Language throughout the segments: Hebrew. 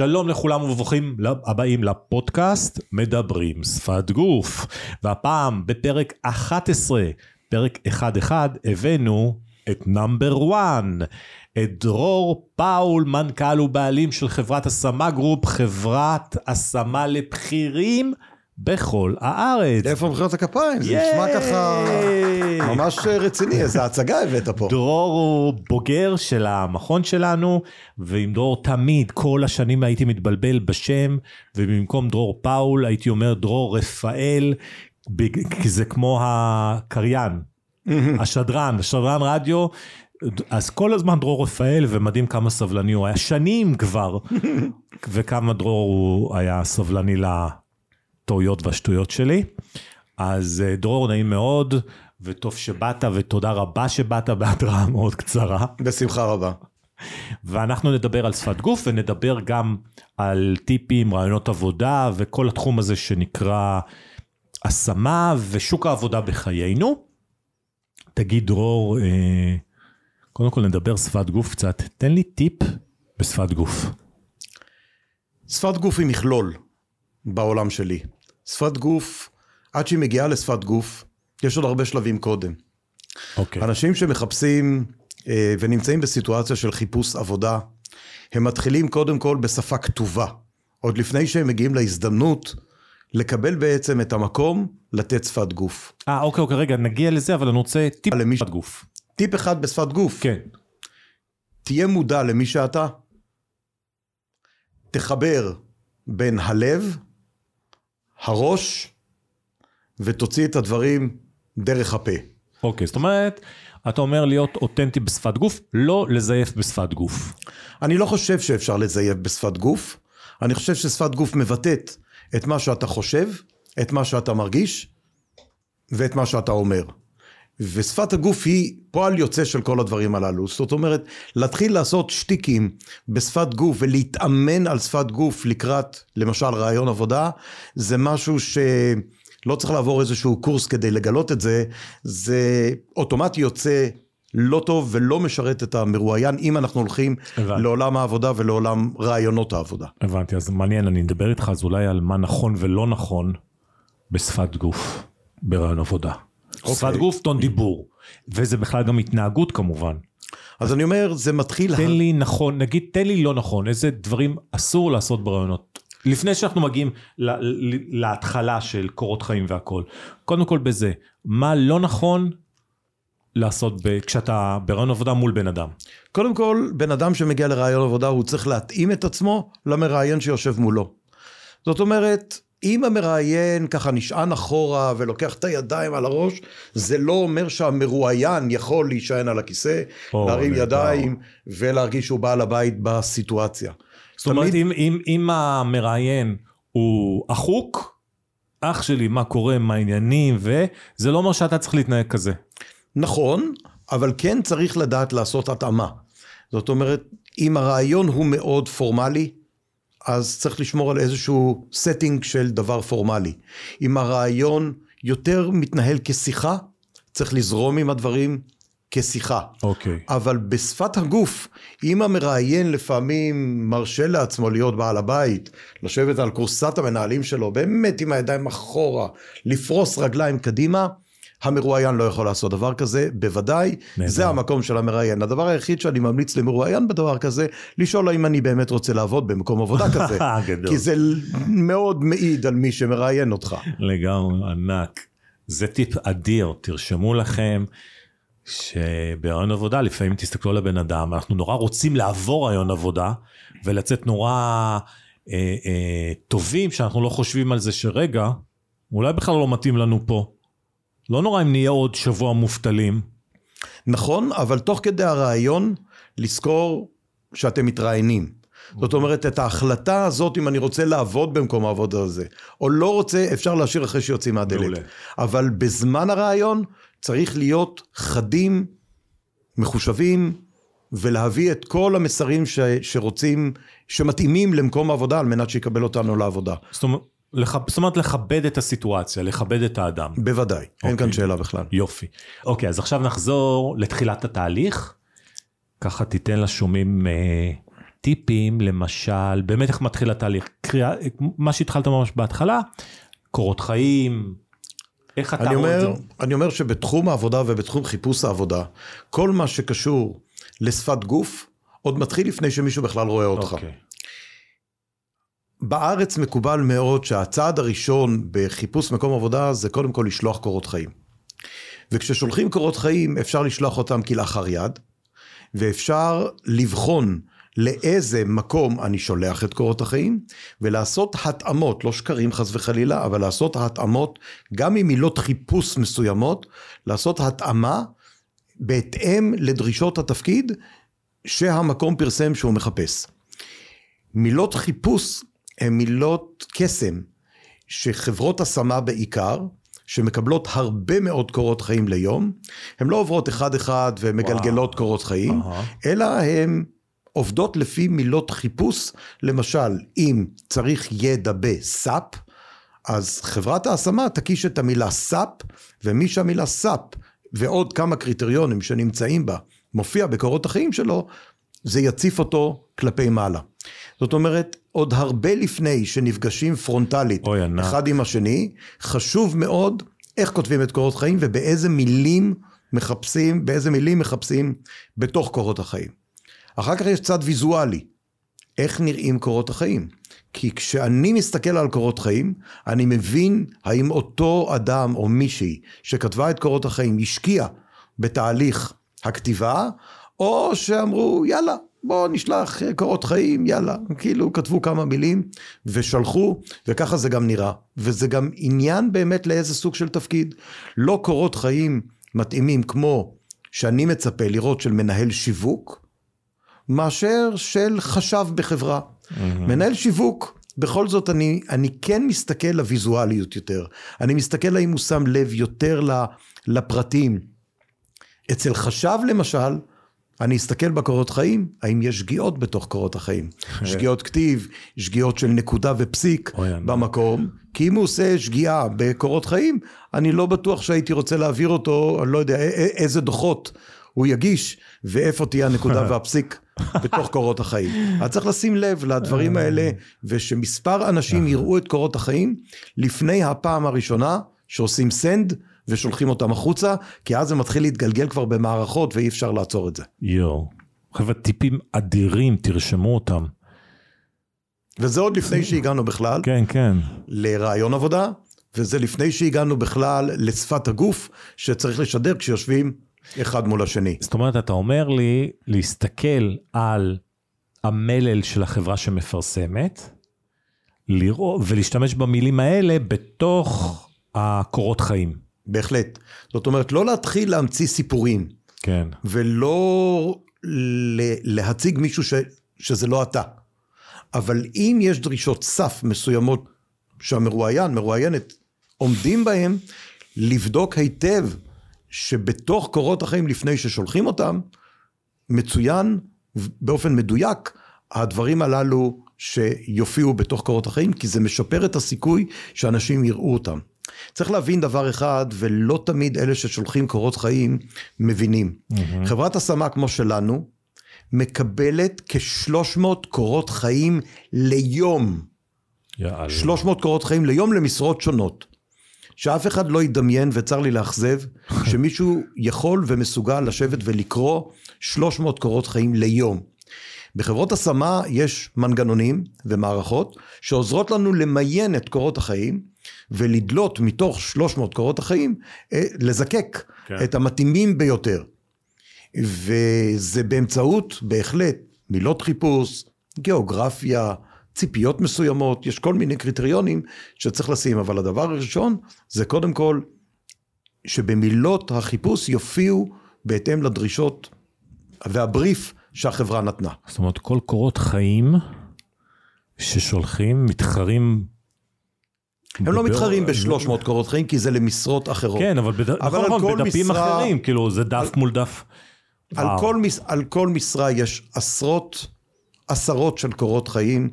שלום לכולם וברוכים הבאים לפודקאסט מדברים שפת גוף. והפעם בפרק 11, פרק 1-1, הבאנו את number 1, את דרור פאול, מנכ"ל ובעלים של חברת השמה גרופ, חברת השמה לבכירים. בכל הארץ. איפה מחיאות הכפיים? זה נשמע ככה ממש רציני, איזה הצגה הבאת פה. דרור הוא בוגר של המכון שלנו, ועם דרור תמיד, כל השנים הייתי מתבלבל בשם, ובמקום דרור פאול הייתי אומר דרור רפאל, כי זה כמו הקריין, השדרן, השדרן רדיו. אז כל הזמן דרור רפאל, ומדהים כמה סבלני הוא היה, שנים כבר, וכמה דרור הוא היה סבלני ל... הטעויות והשטויות שלי. אז אה, דרור, נעים מאוד, וטוב שבאת, ותודה רבה שבאת בהתראה מאוד קצרה. בשמחה רבה. ואנחנו נדבר על שפת גוף, ונדבר גם על טיפים, רעיונות עבודה, וכל התחום הזה שנקרא השמה ושוק העבודה בחיינו. תגיד, דרור, אה, קודם כל נדבר שפת גוף קצת. תן לי טיפ בשפת גוף. שפת גוף היא מכלול בעולם שלי. שפת גוף, עד שהיא מגיעה לשפת גוף, יש עוד הרבה שלבים קודם. אוקיי. Okay. אנשים שמחפשים אה, ונמצאים בסיטואציה של חיפוש עבודה, הם מתחילים קודם כל בשפה כתובה. עוד לפני שהם מגיעים להזדמנות לקבל בעצם את המקום לתת שפת גוף. אה, אוקיי, אוקיי, רגע, נגיע לזה, אבל אני רוצה טיפ למי... בשפת גוף. טיפ אחד בשפת גוף. כן. תהיה מודע למי שאתה, תחבר בין הלב הראש, ותוציא את הדברים דרך הפה. אוקיי, זאת אומרת, אתה אומר להיות אותנטי בשפת גוף, לא לזייף בשפת גוף. אני לא חושב שאפשר לזייף בשפת גוף, אני חושב ששפת גוף מבטאת את מה שאתה חושב, את מה שאתה מרגיש, ואת מה שאתה אומר. ושפת הגוף היא פועל יוצא של כל הדברים הללו. זאת אומרת, להתחיל לעשות שטיקים בשפת גוף ולהתאמן על שפת גוף לקראת, למשל, רעיון עבודה, זה משהו שלא צריך לעבור איזשהו קורס כדי לגלות את זה, זה אוטומטי יוצא לא טוב ולא משרת את המרואיין, אם אנחנו הולכים הבנתי. לעולם העבודה ולעולם רעיונות העבודה. הבנתי, אז מעניין, אני אדבר איתך אז אולי על מה נכון ולא נכון בשפת גוף, ברעיון עבודה. Okay. שפת גוף, טון דיבור. וזה בכלל גם התנהגות כמובן. אז אני אומר, זה מתחיל... תן לי נכון, נגיד, תן לי לא נכון, איזה דברים אסור לעשות ברעיונות. לפני שאנחנו מגיעים להתחלה של קורות חיים והכל. קודם כל בזה, מה לא נכון לעשות ב, כשאתה ברעיון עבודה מול בן אדם? קודם כל, בן אדם שמגיע לרעיון עבודה, הוא צריך להתאים את עצמו למראיין שיושב מולו. זאת אומרת, אם המראיין ככה נשען אחורה ולוקח את הידיים על הראש, זה לא אומר שהמרואיין יכול להישען על הכיסא, או, להרים ידיים ולהרגיש שהוא בעל הבית בסיטואציה. זאת אומרת, אם, אם, אם המראיין הוא אחוק, אח שלי, מה קורה, מה העניינים, וזה לא אומר שאתה צריך להתנהג כזה. נכון, אבל כן צריך לדעת לעשות התאמה. זאת אומרת, אם הרעיון הוא מאוד פורמלי, אז צריך לשמור על איזשהו setting של דבר פורמלי. אם הרעיון יותר מתנהל כשיחה, צריך לזרום עם הדברים כשיחה. אוקיי. Okay. אבל בשפת הגוף, אם המראיין לפעמים מרשה לעצמו להיות בעל הבית, לשבת על כורסת המנהלים שלו, באמת עם הידיים אחורה, לפרוס רגליים קדימה, המרואיין לא יכול לעשות דבר כזה, בוודאי, נדע. זה המקום של המראיין. הדבר היחיד שאני ממליץ למרואיין בדבר כזה, לשאול האם אני באמת רוצה לעבוד במקום עבודה כזה. כי זה מאוד מעיד על מי שמראיין אותך. לגמרי, ענק. זה טיפ אדיר, תרשמו לכם. שברעיון עבודה לפעמים תסתכלו על הבן אדם, אנחנו נורא רוצים לעבור רעיון עבודה ולצאת נורא אה, אה, טובים שאנחנו לא חושבים על זה שרגע, אולי בכלל לא מתאים לנו פה. לא נורא אם נהיה עוד שבוע מובטלים. נכון, אבל תוך כדי הרעיון, לזכור שאתם מתראיינים. זאת אומרת, את ההחלטה הזאת, אם אני רוצה לעבוד במקום העבודה הזה, או לא רוצה, אפשר להשאיר אחרי שיוצאים מהדלת. מעולה. אבל בזמן הרעיון, צריך להיות חדים, מחושבים, ולהביא את כל המסרים ש, שרוצים, שמתאימים למקום העבודה, על מנת שיקבל אותנו לעבודה. זאת אומרת... לח... זאת אומרת לכבד את הסיטואציה, לכבד את האדם. בוודאי, אוקיי. אין כאן שאלה בכלל. יופי. אוקיי, אז עכשיו נחזור לתחילת התהליך. ככה תיתן לשומעים אה, טיפים, למשל, באמת איך מתחיל התהליך? קריאה, מה שהתחלת ממש בהתחלה, קורות חיים, איך אתה רואה את זה? אני אומר שבתחום העבודה ובתחום חיפוש העבודה, כל מה שקשור לשפת גוף, עוד מתחיל לפני שמישהו בכלל רואה אותך. אוקיי. בארץ מקובל מאוד שהצעד הראשון בחיפוש מקום עבודה זה קודם כל לשלוח קורות חיים. וכששולחים קורות חיים אפשר לשלוח אותם כלאחר יד, ואפשר לבחון לאיזה מקום אני שולח את קורות החיים, ולעשות התאמות, לא שקרים חס וחלילה, אבל לעשות התאמות, גם עם מילות חיפוש מסוימות, לעשות התאמה בהתאם לדרישות התפקיד שהמקום פרסם שהוא מחפש. מילות חיפוש הן מילות קסם שחברות השמה בעיקר, שמקבלות הרבה מאוד קורות חיים ליום, הן לא עוברות אחד אחד ומגלגלות וואו. קורות חיים, אהה. אלא הן עובדות לפי מילות חיפוש, למשל אם צריך ידע בסאפ, אז חברת ההשמה תקיש את המילה סאפ, ומי שהמילה סאפ ועוד כמה קריטריונים שנמצאים בה מופיע בקורות החיים שלו, זה יציף אותו כלפי מעלה. זאת אומרת, עוד הרבה לפני שנפגשים פרונטלית אוי. אחד עם השני, חשוב מאוד איך כותבים את קורות חיים ובאיזה מילים מחפשים, באיזה מילים מחפשים בתוך קורות החיים. אחר כך יש צד ויזואלי, איך נראים קורות החיים. כי כשאני מסתכל על קורות חיים, אני מבין האם אותו אדם או מישהי שכתבה את קורות החיים השקיע בתהליך הכתיבה, או שאמרו יאללה בואו נשלח קורות חיים יאללה כאילו כתבו כמה מילים ושלחו וככה זה גם נראה וזה גם עניין באמת לאיזה סוג של תפקיד לא קורות חיים מתאימים כמו שאני מצפה לראות של מנהל שיווק מאשר של חשב בחברה. מנהל שיווק, בכל זאת אני, אני כן מסתכל לוויזואליות יותר. אני מסתכל האם הוא שם לב יותר לפרטים. אצל חשב למשל, אני אסתכל בקורות חיים, האם יש שגיאות בתוך קורות החיים. שגיאות כתיב, שגיאות של נקודה ופסיק ענק. במקום, כי אם הוא עושה שגיאה בקורות חיים, אני לא בטוח שהייתי רוצה להעביר אותו, אני לא יודע איזה דוחות הוא יגיש, ואיפה תהיה הנקודה והפסיק בתוך קורות החיים. אז צריך לשים לב לדברים האלה, ושמספר אנשים יראו את קורות החיים לפני הפעם הראשונה שעושים סנד ושולחים אותם החוצה, כי אז זה מתחיל להתגלגל כבר במערכות ואי אפשר לעצור את זה. יואו. חבר'ה, טיפים אדירים, תרשמו אותם. וזה עוד לפני שהגענו בכלל כן, כן. לרעיון עבודה, וזה לפני שהגענו בכלל לשפת הגוף שצריך לשדר כשיושבים אחד מול השני. זאת אומרת, אתה אומר לי להסתכל על המלל של החברה שמפרסמת, לראות, ולהשתמש במילים האלה בתוך הקורות חיים. בהחלט. זאת אומרת, לא להתחיל להמציא סיפורים, כן. ולא להציג מישהו ש- שזה לא אתה. אבל אם יש דרישות סף מסוימות שהמרואיין, מרואיינת, עומדים בהם, לבדוק היטב שבתוך קורות החיים לפני ששולחים אותם, מצוין באופן מדויק הדברים הללו שיופיעו בתוך קורות החיים, כי זה משפר את הסיכוי שאנשים יראו אותם. צריך להבין דבר אחד, ולא תמיד אלה ששולחים קורות חיים מבינים. Mm-hmm. חברת השמה כמו שלנו, מקבלת כ-300 קורות חיים ליום. יאללה. 300 קורות חיים ליום למשרות שונות. שאף אחד לא ידמיין, וצר לי לאכזב, שמישהו יכול ומסוגל לשבת ולקרוא 300 קורות חיים ליום. בחברות השמה יש מנגנונים ומערכות שעוזרות לנו למיין את קורות החיים ולדלות מתוך 300 קורות החיים, אה, לזקק כן. את המתאימים ביותר. וזה באמצעות בהחלט מילות חיפוש, גיאוגרפיה, ציפיות מסוימות, יש כל מיני קריטריונים שצריך לשים, אבל הדבר הראשון זה קודם כל שבמילות החיפוש יופיעו בהתאם לדרישות והבריף שהחברה נתנה. זאת אומרת, כל קורות חיים ששולחים מתחרים... הם לא מתחרים ב-300 קורות חיים כי זה למשרות אחרות. כן, אבל, בד... אבל נכון, על כל בדפים משרה- אחרים, כאילו זה דף מול דף. על. כל, מש, על כל משרה יש עשרות, עשרות של קורות חיים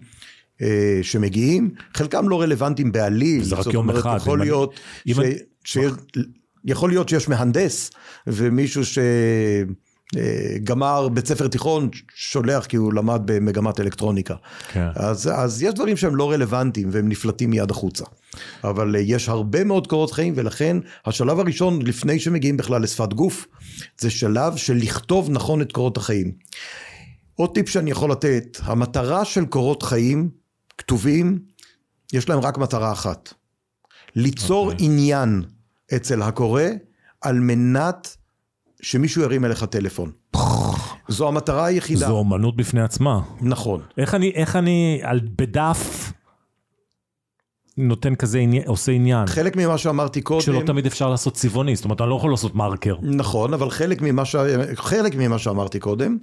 אה, שמגיעים, חלקם לא רלוונטיים בעליל. זה רק יום אומרת, אחד, יכול אם אני- להיות, אם ש, ש, יכול להיות שיש מהנדס ומישהו אה, גמר בית ספר תיכון, שולח כי הוא למד במגמת אלקטרוניקה. כן. אז, אז יש דברים שהם לא רלוונטיים והם נפלטים מיד החוצה. אבל אה, יש הרבה מאוד קורות חיים ולכן השלב הראשון לפני שמגיעים בכלל לשפת גוף, זה שלב של לכתוב נכון את קורות החיים. עוד טיפ שאני יכול לתת, המטרה של קורות חיים כתובים, יש להם רק מטרה אחת. ליצור okay. אוקיי. עניין אצל הקורא על מנת שמישהו ירים אליך טלפון. זו המטרה היחידה. זו אומנות בפני עצמה. נכון. איך אני, איך אני, על, בדף, נותן כזה עניין, עושה עניין. חלק ממה שאמרתי קודם... שלא תמיד אפשר לעשות צבעוני, זאת אומרת, אני לא יכול לעשות מרקר. נכון, אבל חלק ממה, ש... חלק ממה שאמרתי קודם,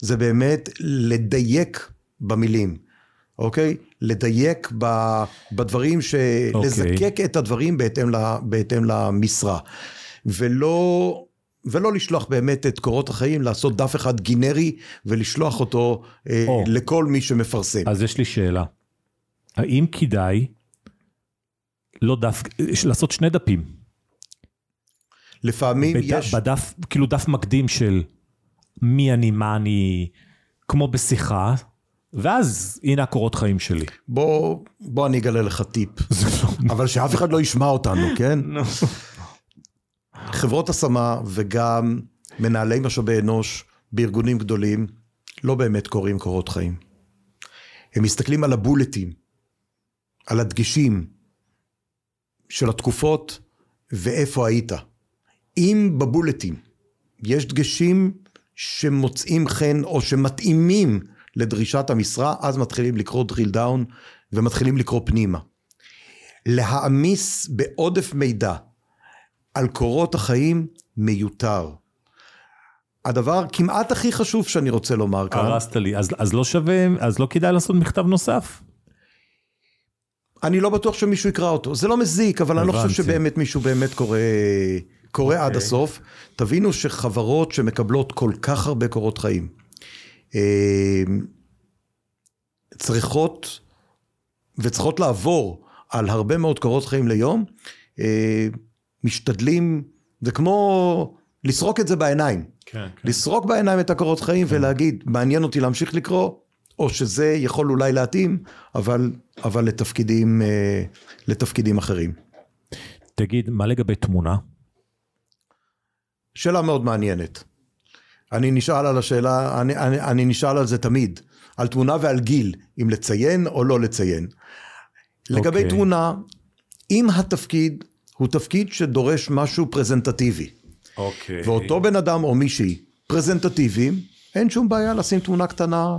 זה באמת לדייק במילים, אוקיי? לדייק ב... בדברים, ש... אוקיי. לזקק את הדברים בהתאם, ל... בהתאם למשרה. ולא... ולא לשלוח באמת את קורות החיים, לעשות דף אחד גינרי ולשלוח אותו אה, או. לכל מי שמפרסם. אז יש לי שאלה. האם כדאי לא דף, לעשות שני דפים? לפעמים בד... יש... בדף, כאילו דף מקדים של מי אני, מה אני, כמו בשיחה, ואז הנה הקורות חיים שלי. בוא, בוא אני אגלה לך טיפ. לא... אבל שאף אחד לא ישמע אותנו, כן? חברות השמה וגם מנהלי משאבי אנוש בארגונים גדולים לא באמת קוראים קורות חיים. הם מסתכלים על הבולטים, על הדגשים של התקופות ואיפה היית. אם בבולטים יש דגשים שמוצאים חן או שמתאימים לדרישת המשרה, אז מתחילים לקרוא drill down ומתחילים לקרוא פנימה. להעמיס בעודף מידע על קורות החיים מיותר. הדבר כמעט הכי חשוב שאני רוצה לומר כאן, הרסת לי, אז, אז לא שווה, אז לא כדאי לעשות מכתב נוסף? אני לא בטוח שמישהו יקרא אותו. זה לא מזיק, אבל אני לא הבנתי. חושב שבאמת מישהו באמת קורא, קורא עד אוקיי. הסוף. תבינו שחברות שמקבלות כל כך הרבה קורות חיים, אה, צריכות וצריכות לעבור על הרבה מאוד קורות חיים ליום, אה, משתדלים, זה כמו לסרוק את זה בעיניים. כן, לסרוק בעיניים את הקורות חיים ולהגיד, מעניין אותי להמשיך לקרוא, או שזה יכול אולי להתאים, אבל, אבל לתפקידים, אה, לתפקידים אחרים. תגיד, מה לגבי תמונה? שאלה מאוד מעניינת. אני נשאל על השאלה, אני, אני, אני נשאל על זה תמיד, על תמונה ועל גיל, אם לציין או לא לציין. לגבי אוקיי. תמונה, אם התפקיד הוא תפקיד שדורש משהו פרזנטטיבי, אוקיי. ואותו בן אדם או מישהי פרזנטטיביים, אין שום בעיה לשים תמונה קטנה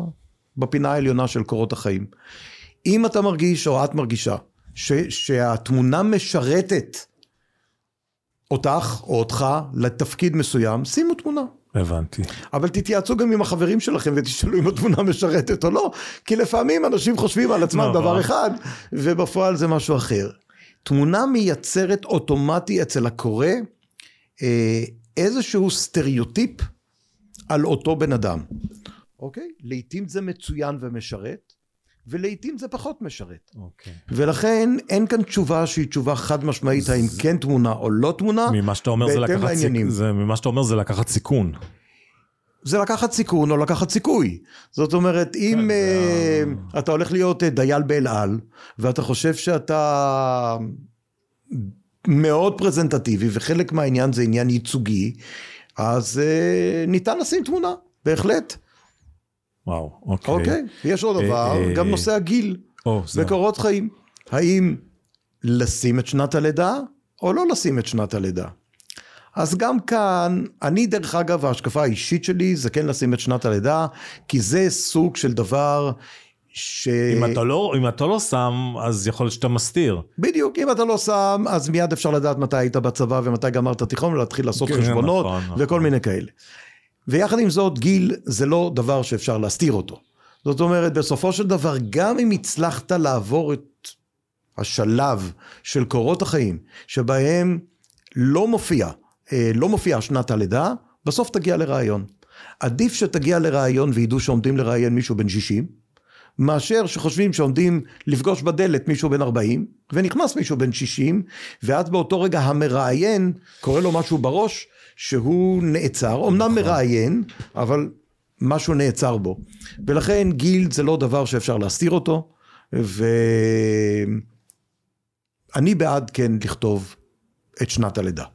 בפינה העליונה של קורות החיים. אם אתה מרגיש או את מרגישה ש, שהתמונה משרתת אותך או אותך לתפקיד מסוים, שימו תמונה. הבנתי. אבל תתייעצו גם עם החברים שלכם ותשאלו אם התמונה משרתת או לא, כי לפעמים אנשים חושבים על עצמם נכון. דבר אחד, ובפועל זה משהו אחר. תמונה מייצרת אוטומטי אצל הקורא אה, איזשהו סטריאוטיפ על אותו בן אדם. אוקיי? לעתים זה מצוין ומשרת, ולעתים זה פחות משרת. אוקיי. ולכן אין כאן תשובה שהיא תשובה חד משמעית האם כן תמונה או לא תמונה. ממה שאתה אומר זה לקחת. סיכון, זה, ממה שאתה אומר זה לקחת סיכון. זה לקחת סיכון או לקחת סיכוי. זאת אומרת, אם uh, אתה הולך להיות אה, דייל באל על, ואתה חושב שאתה מאוד פרזנטטיבי, וחלק מהעניין זה עניין ייצוגי, אז uh, ניתן לשים תמונה, בהחלט. וואו, אוקיי. אוקיי? יש עוד דבר, גם נושא הגיל. וקורות חיים. האם לשים את שנת הלידה, או לא לשים את שנת הלידה? אז גם כאן, אני דרך אגב, ההשקפה האישית שלי זה כן לשים את שנת הלידה, כי זה סוג של דבר ש... אם אתה לא, אם אתה לא שם, אז יכול להיות שאתה מסתיר. בדיוק, אם אתה לא שם, אז מיד אפשר לדעת מתי היית בצבא ומתי גמרת תיכון ולהתחיל לעשות כן, חשבונות נכון, נכון. וכל מיני כאלה. ויחד עם זאת, גיל זה לא דבר שאפשר להסתיר אותו. זאת אומרת, בסופו של דבר, גם אם הצלחת לעבור את השלב של קורות החיים, שבהם לא מופיע, לא מופיעה שנת הלידה, בסוף תגיע לראיון. עדיף שתגיע לראיון וידעו שעומדים לראיין מישהו בן 60, מאשר שחושבים שעומדים לפגוש בדלת מישהו בן 40, ונכנס מישהו בן 60, ואז באותו רגע המראיין קורא לו משהו בראש, שהוא נעצר, אמנם מראיין, אבל משהו נעצר בו. ולכן גיל זה לא דבר שאפשר להסתיר אותו, ואני בעד כן לכתוב את שנת הלידה.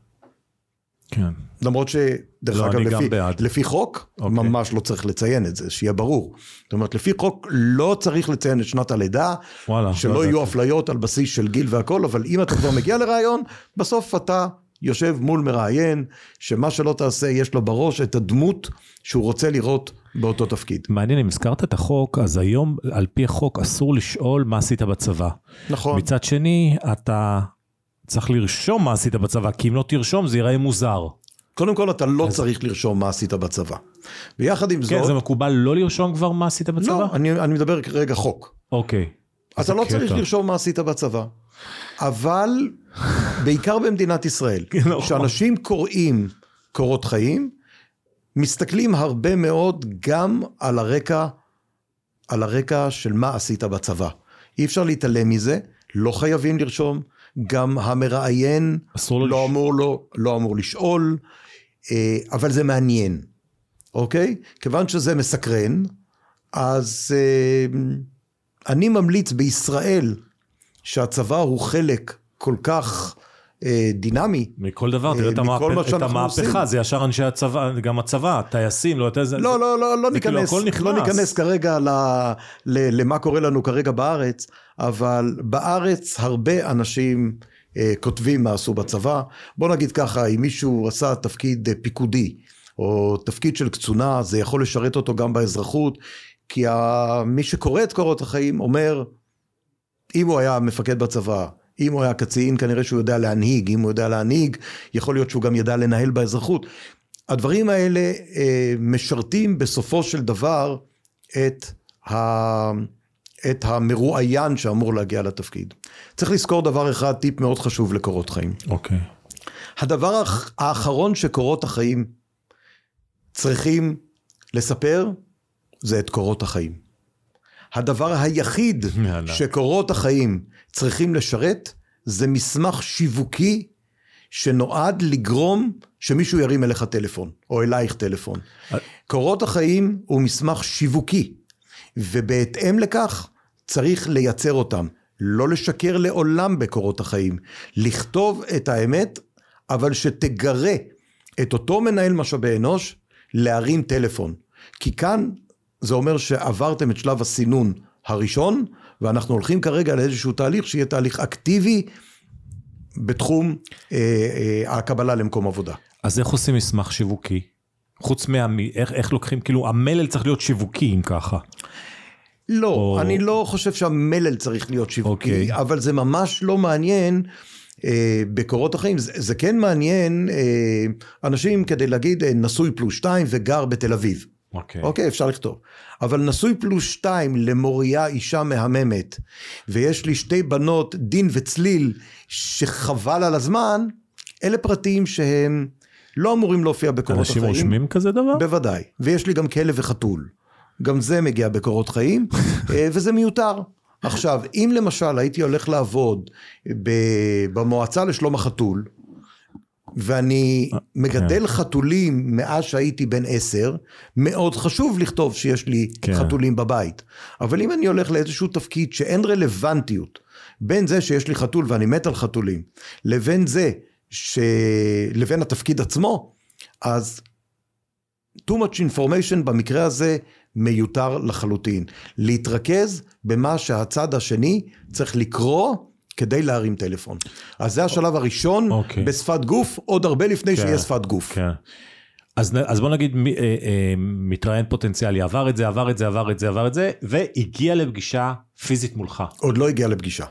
כן. למרות שדרך לא, אגב, לפי. לפי חוק, אוקיי. ממש לא צריך לציין את זה, שיהיה ברור. זאת אומרת, לפי חוק לא צריך לציין את שנת הלידה, וואלה, לא שלא יהיו ידעתי. אפליות על בסיס של גיל והכל, אבל אם אתה כבר מגיע לראיון, בסוף אתה יושב מול מראיין, שמה שלא תעשה, יש לו בראש את הדמות שהוא רוצה לראות באותו תפקיד. מעניין, אם הזכרת את החוק, אז היום על פי החוק אסור לשאול מה עשית בצבא. נכון. מצד שני, אתה צריך לרשום מה עשית בצבא, כי אם לא תרשום זה ייראה מוזר. קודם כל, אתה לא צריך לרשום מה עשית בצבא. ויחד עם כן, זאת... זה מקובל לא לרשום כבר מה עשית בצבא? לא, אני, אני מדבר כרגע חוק. אוקיי. אתה לא צריך קטע. לרשום מה עשית בצבא. אבל בעיקר במדינת ישראל, כן, נכון. כשאנשים קוראים קורות חיים, מסתכלים הרבה מאוד גם על הרקע, על הרקע של מה עשית בצבא. אי אפשר להתעלם מזה, לא חייבים לרשום, גם המראיין לו לא לש- אמור, לא, לא אמור לשאול, אה, אבל זה מעניין, אוקיי? כיוון שזה מסקרן, אז אה, אני ממליץ בישראל שהצבא הוא חלק כל כך דינמי. מכל דבר, תראה את, אה, המהפ... מה את המהפכה, עושים. זה ישר אנשי הצבא, גם הצבא, טייסים, לא יודע, זה... לא, לא, לא, לא כאילו ניכנס, נכנס. לא ניכנס כרגע ל, ל, למה קורה לנו כרגע בארץ, אבל בארץ הרבה אנשים אה, כותבים מה עשו בצבא. בוא נגיד ככה, אם מישהו עשה תפקיד אה, פיקודי, או תפקיד של קצונה, זה יכול לשרת אותו גם באזרחות, כי ה, מי שקורא את קורות החיים אומר, אם הוא היה מפקד בצבא, אם הוא היה קצין, כנראה שהוא יודע להנהיג, אם הוא יודע להנהיג, יכול להיות שהוא גם ידע לנהל באזרחות. הדברים האלה אה, משרתים בסופו של דבר את, ה, את המרואיין שאמור להגיע לתפקיד. צריך לזכור דבר אחד, טיפ מאוד חשוב לקורות חיים. אוקיי. הדבר האח- האחרון שקורות החיים צריכים לספר זה את קורות החיים. הדבר היחיד. שקורות החיים צריכים לשרת זה מסמך שיווקי שנועד לגרום שמישהו ירים אליך טלפון או אלייך טלפון. קורות החיים הוא מסמך שיווקי ובהתאם לכך צריך לייצר אותם. לא לשקר לעולם בקורות החיים, לכתוב את האמת אבל שתגרה את אותו מנהל משאבי אנוש להרים טלפון. כי כאן זה אומר שעברתם את שלב הסינון הראשון, ואנחנו הולכים כרגע לאיזשהו תהליך שיהיה תהליך אקטיבי בתחום אה, אה, הקבלה למקום עבודה. אז איך עושים מסמך שיווקי? חוץ מה... איך, איך לוקחים, כאילו, המלל צריך להיות שיווקי אם ככה. לא, או- אני לא חושב שהמלל צריך להיות שיווקי, אוקיי. אבל זה ממש לא מעניין אה, בקורות החיים. זה, זה כן מעניין אה, אנשים כדי להגיד אה, נשוי פלוס שתיים וגר בתל אביב. אוקיי. אוקיי, אפשר לכתוב. אבל נשוי פלוס שתיים למוריה אישה מהממת, ויש לי שתי בנות, דין וצליל, שחבל על הזמן, אלה פרטים שהם לא אמורים להופיע בקורות אנשים החיים. רושמים כזה דבר? בוודאי. ויש לי גם כלב וחתול. גם זה מגיע בקורות חיים, אה, וזה מיותר. עכשיו, אם למשל הייתי הולך לעבוד במועצה לשלום החתול, ואני מגדל חתולים מאז שהייתי בן עשר, מאוד חשוב לכתוב שיש לי כן. חתולים בבית. אבל אם אני הולך לאיזשהו תפקיד שאין רלוונטיות בין זה שיש לי חתול ואני מת על חתולים, לבין זה, ש... לבין התפקיד עצמו, אז too much information במקרה הזה מיותר לחלוטין. להתרכז במה שהצד השני צריך לקרוא כדי להרים טלפון. אז זה השלב הראשון אוקיי. בשפת גוף, עוד הרבה לפני כן. שיהיה שפת גוף. כן. אז, אז בוא נגיד מי- אה, אה, מתראיין פוטנציאלי עבר את זה, עבר את זה, עבר את זה, עבר את זה, והגיע לפגישה פיזית מולך. עוד לא הגיע לפגישה.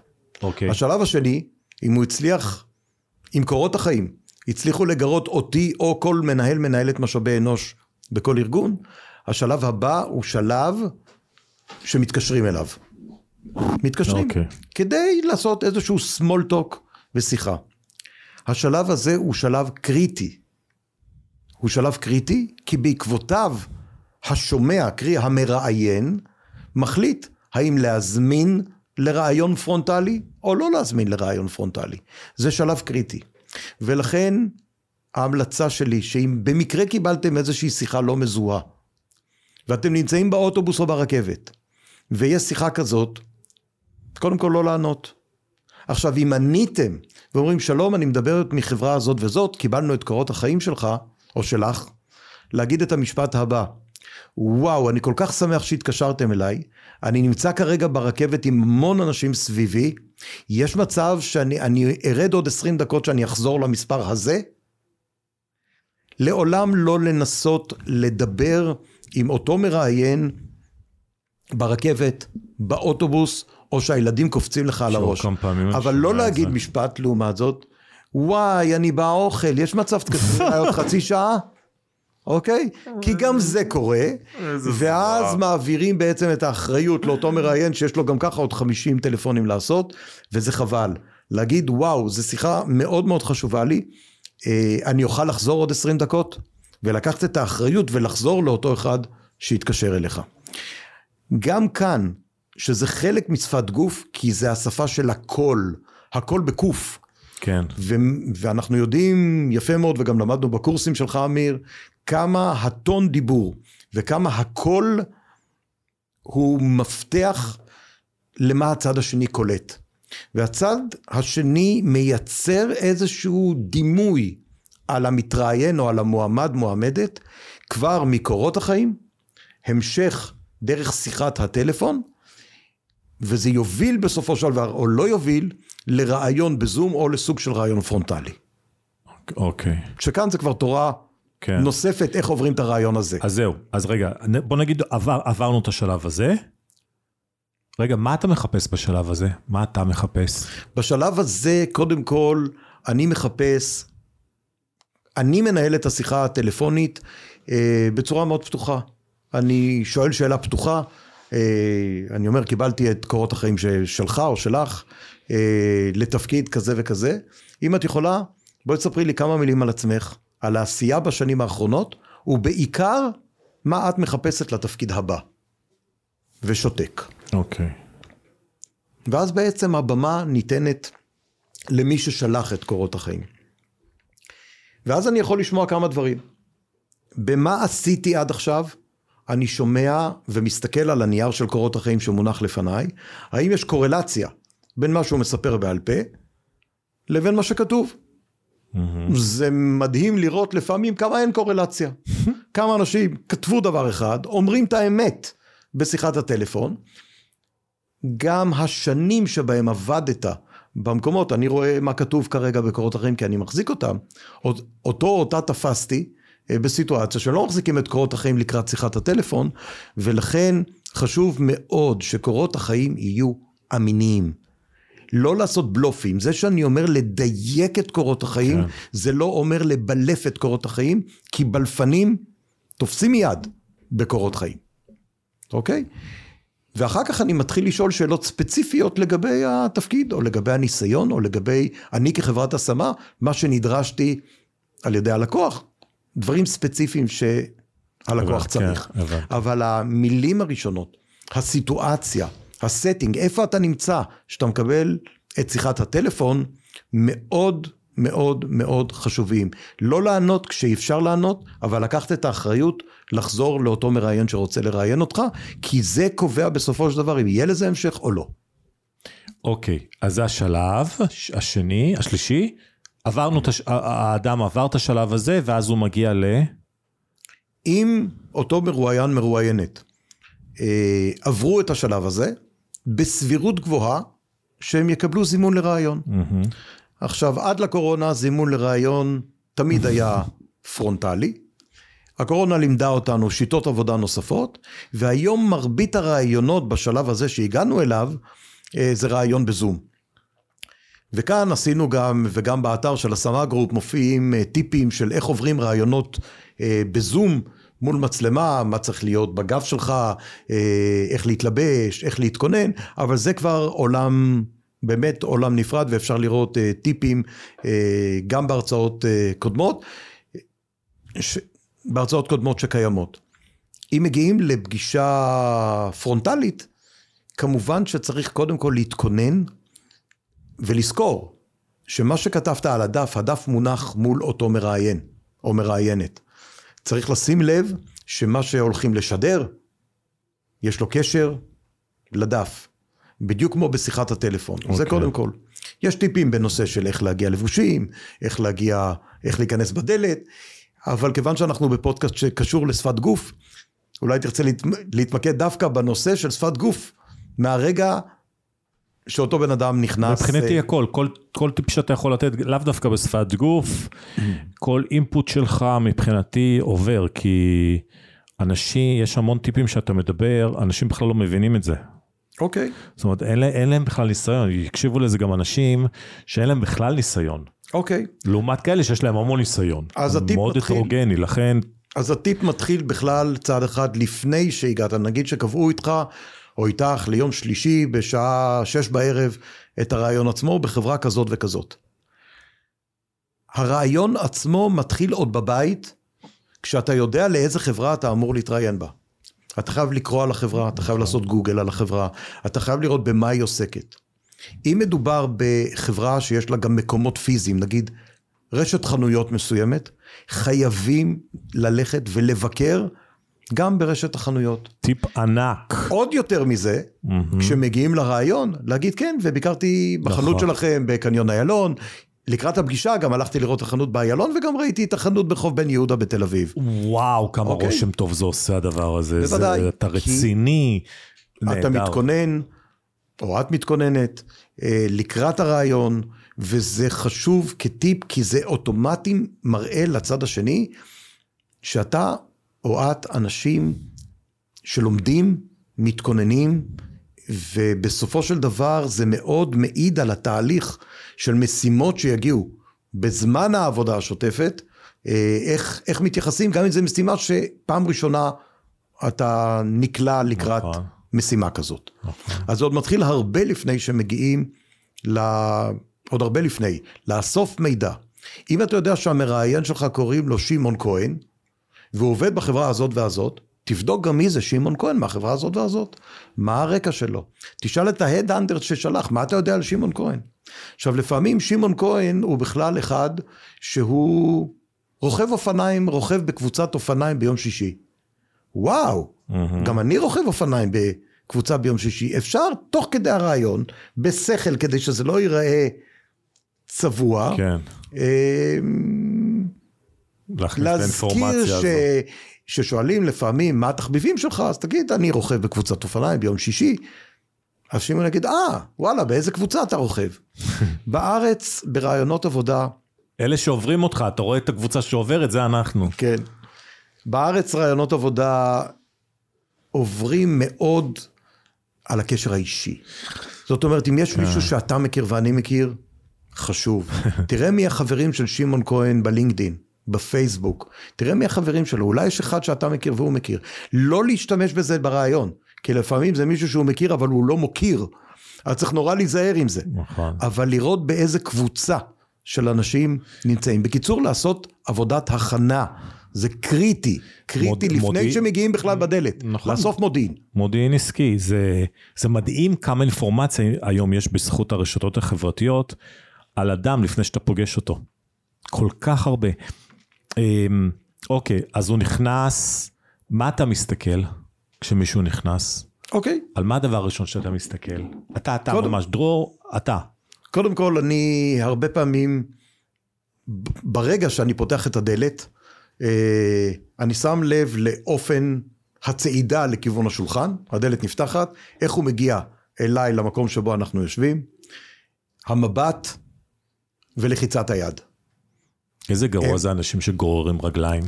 אוקיי. השלב השני, אם הוא הצליח, עם קורות החיים, הצליחו לגרות אותי או כל מנהל מנהלת משאבי אנוש בכל ארגון, השלב הבא הוא שלב שמתקשרים אליו. מתקשרים. אוקיי. כדי לעשות איזשהו small talk ושיחה. השלב הזה הוא שלב קריטי. הוא שלב קריטי כי בעקבותיו השומע, קרי המראיין, מחליט האם להזמין לראיון פרונטלי או לא להזמין לראיון פרונטלי. זה שלב קריטי. ולכן ההמלצה שלי, שאם במקרה קיבלתם איזושהי שיחה לא מזוהה, ואתם נמצאים באוטובוס או ברכבת, ויש שיחה כזאת, קודם כל לא לענות. עכשיו, אם עניתם ואומרים, שלום, אני מדברת מחברה הזאת וזאת, קיבלנו את קורות החיים שלך, או שלך, להגיד את המשפט הבא, וואו, אני כל כך שמח שהתקשרתם אליי, אני נמצא כרגע ברכבת עם המון אנשים סביבי, יש מצב שאני ארד עוד 20 דקות שאני אחזור למספר הזה? לעולם לא לנסות לדבר עם אותו מראיין ברכבת, באוטובוס, או שהילדים קופצים לך על הראש. אבל לא להגיד זה. משפט לעומת זאת, וואי, אני באוכל, יש מצב תקצר עוד חצי שעה? אוקיי? כי גם זה קורה, ואז מעבירים בעצם את האחריות לאותו מראיין שיש לו גם ככה עוד 50 טלפונים לעשות, וזה חבל. להגיד, וואו, זו שיחה מאוד מאוד חשובה לי, אה, אני אוכל לחזור עוד 20 דקות? ולקחת את האחריות ולחזור לאותו אחד שהתקשר אליך. גם כאן, שזה חלק משפת גוף, כי זה השפה של הקול, הקול בקוף. כן. ו- ואנחנו יודעים יפה מאוד, וגם למדנו בקורסים שלך, אמיר, כמה הטון דיבור וכמה הקול הוא מפתח למה הצד השני קולט. והצד השני מייצר איזשהו דימוי על המתראיין או על המועמד מועמדת כבר מקורות החיים, המשך דרך שיחת הטלפון, וזה יוביל בסופו של דבר, או לא יוביל, לרעיון בזום או לסוג של רעיון פרונטלי. אוקיי. Okay. שכאן זה כבר תורה כן. נוספת, איך עוברים את הרעיון הזה. אז זהו, אז רגע, בוא נגיד עבר, עברנו את השלב הזה. רגע, מה אתה מחפש בשלב הזה? מה אתה מחפש? בשלב הזה, קודם כל, אני מחפש, אני מנהל את השיחה הטלפונית אה, בצורה מאוד פתוחה. אני שואל שאלה פתוחה, אני אומר, קיבלתי את קורות החיים שלך או שלך אה, לתפקיד כזה וכזה. אם את יכולה, בואי תספרי לי כמה מילים על עצמך, על העשייה בשנים האחרונות, ובעיקר, מה את מחפשת לתפקיד הבא. ושותק. אוקיי. Okay. ואז בעצם הבמה ניתנת למי ששלח את קורות החיים. ואז אני יכול לשמוע כמה דברים. במה עשיתי עד עכשיו? אני שומע ומסתכל על הנייר של קורות החיים שמונח לפניי, האם יש קורלציה בין מה שהוא מספר בעל פה לבין מה שכתוב. Mm-hmm. זה מדהים לראות לפעמים כמה אין קורלציה. כמה אנשים כתבו דבר אחד, אומרים את האמת בשיחת הטלפון. גם השנים שבהם עבדת במקומות, אני רואה מה כתוב כרגע בקורות החיים כי אני מחזיק אותם, אותו אותה תפסתי בסיטואציה שלא מחזיקים את קורות החיים לקראת שיחת הטלפון, ולכן חשוב מאוד שקורות החיים יהיו אמינים. לא לעשות בלופים. זה שאני אומר לדייק את קורות החיים, כן. זה לא אומר לבלף את קורות החיים, כי בלפנים תופסים מיד בקורות חיים, אוקיי? ואחר כך אני מתחיל לשאול שאלות ספציפיות לגבי התפקיד, או לגבי הניסיון, או לגבי אני כחברת השמה, מה שנדרשתי על ידי הלקוח, דברים ספציפיים שהלקוח צריך. כן, אבל המילים הראשונות, הסיטואציה, הסטינג, איפה אתה נמצא, שאתה מקבל את שיחת הטלפון, מאוד מאוד מאוד חשובים. לא לענות כשאפשר לענות, אבל לקחת את האחריות לחזור לאותו מראיין שרוצה לראיין אותך, כי זה קובע בסופו של דבר אם יהיה לזה המשך או לא. אוקיי, אז זה השלב השני, השלישי, עברנו את, הש... האדם עבר את השלב הזה, ואז הוא מגיע ל... אם אותו מרואיין מרואיינת אה, עברו את השלב הזה, בסבירות גבוהה שהם יקבלו זימון לראיון. Mm-hmm. עכשיו, עד לקורונה זימון לראיון תמיד היה פרונטלי. הקורונה לימדה אותנו שיטות עבודה נוספות, והיום מרבית הראיונות בשלב הזה שהגענו אליו, אה, זה ראיון בזום. וכאן עשינו גם, וגם באתר של השמה גרופ מופיעים אה, טיפים של איך עוברים ראיונות אה, בזום מול מצלמה, מה צריך להיות בגב שלך, איך להתלבש, איך להתכונן, אבל זה כבר עולם באמת עולם נפרד ואפשר לראות טיפים גם בהרצאות קודמות, ש... בהרצאות קודמות שקיימות. אם מגיעים לפגישה פרונטלית, כמובן שצריך קודם כל להתכונן ולזכור שמה שכתבת על הדף, הדף מונח מול אותו מראיין או מראיינת. צריך לשים לב שמה שהולכים לשדר, יש לו קשר לדף. בדיוק כמו בשיחת הטלפון. Okay. זה אוקיי. קודם כל. יש טיפים בנושא של איך להגיע לבושים, איך להגיע, איך להיכנס בדלת, אבל כיוון שאנחנו בפודקאסט שקשור לשפת גוף, אולי תרצה להת, להתמקד דווקא בנושא של שפת גוף, מהרגע שאותו בן אדם נכנס... מבחינתי אה, הכל, כל, כל טיפ שאתה יכול לתת, לאו דווקא בשפת גוף, כל אינפוט שלך מבחינתי עובר, כי אנשים, יש המון טיפים שאתה מדבר, אנשים בכלל לא מבינים את זה. אוקיי. זאת אומרת, אין, אין להם בכלל ניסיון, יקשיבו לזה גם אנשים שאין להם בכלל ניסיון. אוקיי. לעומת כאלה שיש להם המון ניסיון. אז הטיפ מאוד מתחיל- הטרוגני, לכן, אז הטיפ מתחיל בכלל צעד אחד לפני שהגעת, נגיד שקבעו איתך או איתך ליום שלישי בשעה שש בערב את הרעיון עצמו בחברה כזאת וכזאת. הרעיון עצמו מתחיל עוד בבית, כשאתה יודע לאיזה חברה אתה אמור להתראיין בה. אתה חייב לקרוא על החברה, אתה חייב לעשות גוגל על החברה, אתה חייב לראות במה היא עוסקת. אם מדובר בחברה שיש לה גם מקומות פיזיים, נגיד רשת חנויות מסוימת, חייבים ללכת ולבקר גם ברשת החנויות. טיפ ענק. עוד יותר מזה, כשמגיעים לרעיון, להגיד כן, וביקרתי בחנות נכון. שלכם בקניון איילון. לקראת הפגישה גם הלכתי לראות את החנות באיילון וגם ראיתי את החנות ברחוב בן יהודה בתל אביב. וואו, כמה אוקיי. רושם טוב זה עושה הדבר הזה. בוודאי, זה, אתה רציני. אתה נהדר. מתכונן, או את מתכוננת, אה, לקראת הרעיון, וזה חשוב כטיפ, כי זה אוטומטי מראה לצד השני, שאתה או את אנשים שלומדים, מתכוננים, ובסופו של דבר זה מאוד מעיד על התהליך של משימות שיגיעו בזמן העבודה השוטפת, אה, איך, איך מתייחסים, גם אם זו משימה שפעם ראשונה אתה נקלע לקראת נכון. משימה כזאת. נכון. אז זה עוד מתחיל הרבה לפני שמגיעים, ל... עוד הרבה לפני, לאסוף מידע. אם אתה יודע שהמראיין שלך קוראים לו שמעון כהן, והוא עובד בחברה הזאת והזאת, תבדוק גם מי זה שמעון כהן מהחברה הזאת והזאת. מה הרקע שלו? תשאל את ההד אנדר ששלח, מה אתה יודע על שמעון כהן? עכשיו לפעמים שמעון כהן הוא בכלל אחד שהוא רוכב אופניים, רוכב בקבוצת אופניים ביום שישי. וואו, גם אני רוכב אופניים בקבוצה ביום שישי. אפשר תוך כדי הרעיון, בשכל כדי שזה לא ייראה צבוע, כן, האינפורמציה להזכיר ש... ששואלים לפעמים מה התחביבים שלך, אז תגיד, אני רוכב בקבוצת אופניים ביום שישי. אז שמעון יגיד, אה, וואלה, באיזה קבוצה אתה רוכב? בארץ, ברעיונות עבודה, אלה שעוברים אותך, אתה רואה את הקבוצה שעוברת, זה אנחנו. כן. בארץ רעיונות עבודה עוברים מאוד על הקשר האישי. זאת אומרת, אם יש מישהו שאתה מכיר ואני מכיר, חשוב. תראה מי החברים של שמעון כהן בלינקדין, בפייסבוק. תראה מי החברים שלו, אולי יש אחד שאתה מכיר והוא מכיר. לא להשתמש בזה ברעיון, כי לפעמים זה מישהו שהוא מכיר אבל הוא לא מוקיר. אז צריך נורא להיזהר עם זה. נכון. אבל לראות באיזה קבוצה של אנשים נמצאים. בקיצור, לעשות עבודת הכנה. זה קריטי, קריטי מוד- לפני מודיעין- שמגיעים בכלל בדלת. נכון. לאסוף מודיעין. מודיעין עסקי, זה, זה מדהים כמה אינפורמציה היום יש בזכות הרשתות החברתיות על אדם לפני שאתה פוגש אותו. כל כך הרבה. אמ, אוקיי, אז הוא נכנס, מה אתה מסתכל כשמישהו נכנס? אוקיי. על מה הדבר הראשון שאתה מסתכל? אתה, אתה קודם- ממש, דרור, אתה. קודם כל, אני הרבה פעמים, ברגע שאני פותח את הדלת, אה, אני שם לב לאופן הצעידה לכיוון השולחן, הדלת נפתחת, איך הוא מגיע אליי למקום שבו אנחנו יושבים, המבט ולחיצת היד. איזה גרוע הם- זה אנשים שגוררים רגליים.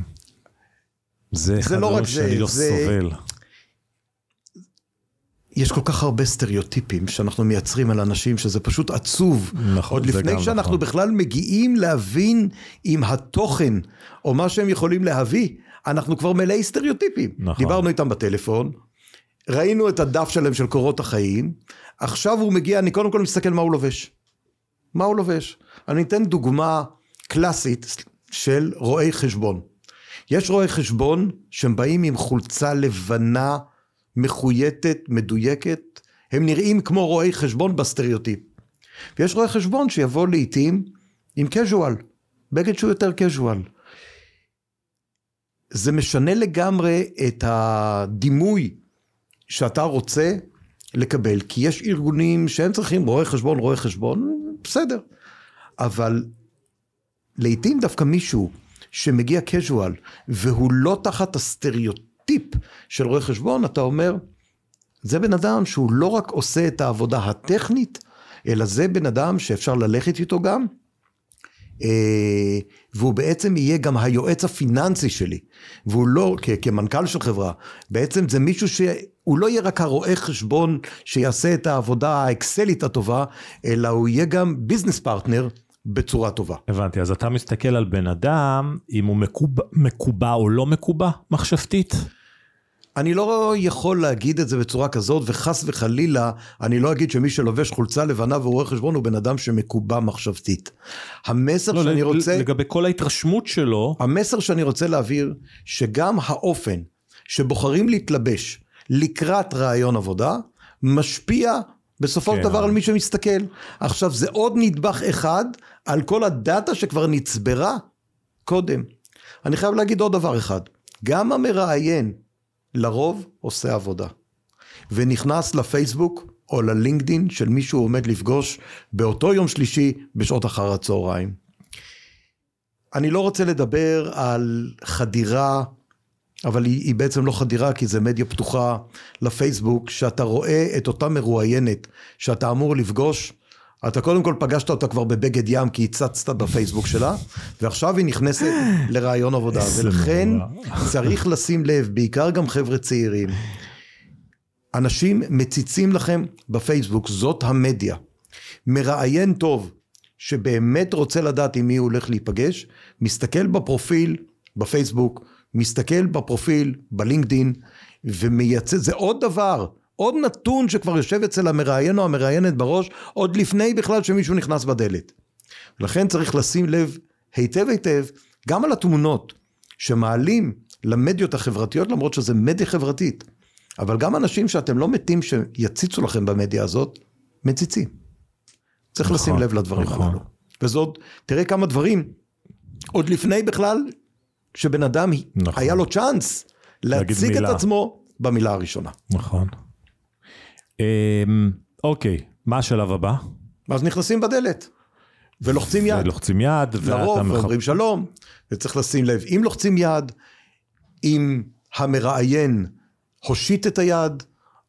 זה אחד לא רק הדברים זה, שאני לא זה- סובל. יש כל כך הרבה סטריאוטיפים שאנחנו מייצרים על אנשים שזה פשוט עצוב. נכון, עוד זה לפני שאנחנו נכון. בכלל מגיעים להבין אם התוכן או מה שהם יכולים להביא, אנחנו כבר מלאי סטריאוטיפים. נכון. דיברנו איתם בטלפון, ראינו את הדף שלהם של קורות החיים, עכשיו הוא מגיע, אני קודם כל מסתכל מה הוא לובש. מה הוא לובש? אני אתן דוגמה קלאסית של רואי חשבון. יש רואי חשבון שהם באים עם חולצה לבנה, מחויטת, מדויקת, הם נראים כמו רואי חשבון בסטריאוטיפ. ויש רואי חשבון שיבוא לעיתים עם casual, בגד שהוא יותר casual. זה משנה לגמרי את הדימוי שאתה רוצה לקבל, כי יש ארגונים שהם צריכים רואה חשבון, רואה חשבון, בסדר. אבל לעתים דווקא מישהו שמגיע casual והוא לא תחת הסטריאוטיפ של רואה חשבון, אתה אומר, זה בן אדם שהוא לא רק עושה את העבודה הטכנית, אלא זה בן אדם שאפשר ללכת איתו גם, אה, והוא בעצם יהיה גם היועץ הפיננסי שלי, והוא לא, כמנכ"ל של חברה, בעצם זה מישהו שהוא לא יהיה רק הרואה חשבון שיעשה את העבודה האקסלית הטובה, אלא הוא יהיה גם business partner בצורה טובה. הבנתי, אז אתה מסתכל על בן אדם, אם הוא מקובע, מקובע או לא מקובע מחשבתית? אני לא יכול להגיד את זה בצורה כזאת, וחס וחלילה, אני לא אגיד שמי שלובש חולצה לבנה והוא רואה חשבון הוא בן אדם שמקובע מחשבתית. המסר לא, שאני רוצה... לגבי כל ההתרשמות שלו... המסר שאני רוצה להעביר, שגם האופן שבוחרים להתלבש לקראת רעיון עבודה, משפיע בסופו של כן. דבר על מי שמסתכל. עכשיו, זה עוד נדבך אחד על כל הדאטה שכבר נצברה קודם. אני חייב להגיד עוד דבר אחד. גם המראיין לרוב עושה עבודה. ונכנס לפייסבוק או ללינקדין של מי שהוא עומד לפגוש באותו יום שלישי בשעות אחר הצהריים. אני לא רוצה לדבר על חדירה, אבל היא, היא בעצם לא חדירה כי זה מדיה פתוחה לפייסבוק, שאתה רואה את אותה מרואיינת שאתה אמור לפגוש, אתה קודם כל פגשת אותה כבר בבגד ים כי הצצת בפייסבוק שלה, ועכשיו היא נכנסת לרעיון עבודה, ולכן צריך לשים לב, בעיקר גם חבר'ה צעירים, אנשים מציצים לכם בפייסבוק, זאת המדיה. מראיין טוב, שבאמת רוצה לדעת עם מי הוא הולך להיפגש, מסתכל בפרופיל בפייסבוק, מסתכל בפרופיל בלינקדין, ומייצא, זה עוד דבר. עוד נתון שכבר יושב אצל המראיין או המראיינת בראש, עוד לפני בכלל שמישהו נכנס בדלת. לכן צריך לשים לב היטב היטב גם על התמונות שמעלים למדיות החברתיות, למרות שזה מדיה חברתית, אבל גם אנשים שאתם לא מתים שיציצו לכם במדיה הזאת, מציצים. צריך נכון, לשים לב לדברים נכון. הללו. וזאת, תראה כמה דברים, עוד לפני בכלל שבן אדם נכון. היה לו צ'אנס להציג את עצמו במילה הראשונה. נכון. אמ, אוקיי, מה השלב הבא? אז נכנסים בדלת. ולוחצים יד. ולוחצים יד. לרוב, מחפ... שלום, וצריך לשים לב, אם לוחצים יד, אם המראיין הושיט את היד,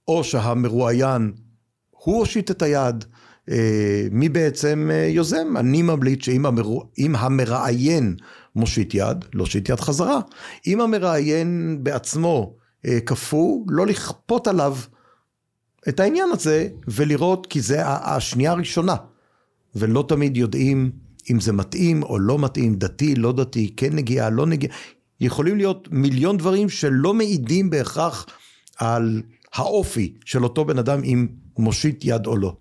או שהמרואיין הוא הושיט את היד, מי בעצם אה, יוזם? אני ממליץ שאם המר... המראיין מושיט יד, להושיט יד חזרה. אם המראיין בעצמו אה, קפוא, לא לכפות עליו את העניין הזה ולראות, כי זה השנייה הראשונה, ולא תמיד יודעים אם זה מתאים או לא מתאים, דתי, לא דתי, כן נגיעה, לא נגיעה. יכולים להיות מיליון דברים שלא מעידים בהכרח על האופי של אותו בן אדם אם מושיט יד או לא.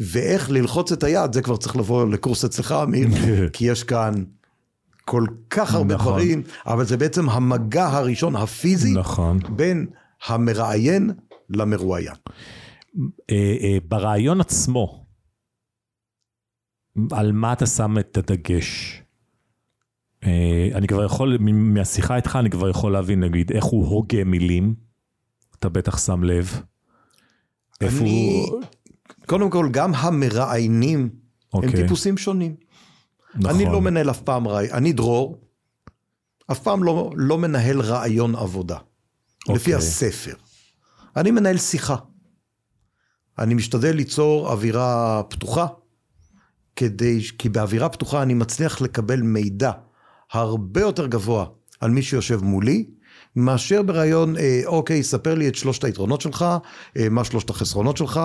ואיך ללחוץ את היד, זה כבר צריך לבוא לקורס אצלך, אמיר, כי יש כאן כל כך הרבה נכון. דברים, אבל זה בעצם המגע הראשון הפיזי נכון. בין המראיין למרואיין. אה, אה, ברעיון עצמו, על מה אתה שם את הדגש? אה, אני כבר יכול, מהשיחה איתך אני כבר יכול להבין, נגיד, איך הוא הוגה מילים, אתה בטח שם לב. איפה הוא... קודם כל, גם המראיינים okay. הם אוקיי. טיפוסים שונים. נכון. אני לא מנהל אף פעם רעיון, אני דרור, אף פעם לא, לא מנהל רעיון עבודה, okay. לפי אוקיי. הספר. אני מנהל שיחה. אני משתדל ליצור אווירה פתוחה, כדי, כי באווירה פתוחה אני מצליח לקבל מידע הרבה יותר גבוה על מי שיושב מולי, מאשר ברעיון, אה, אוקיי, ספר לי את שלושת היתרונות שלך, אה, מה שלושת החסרונות שלך,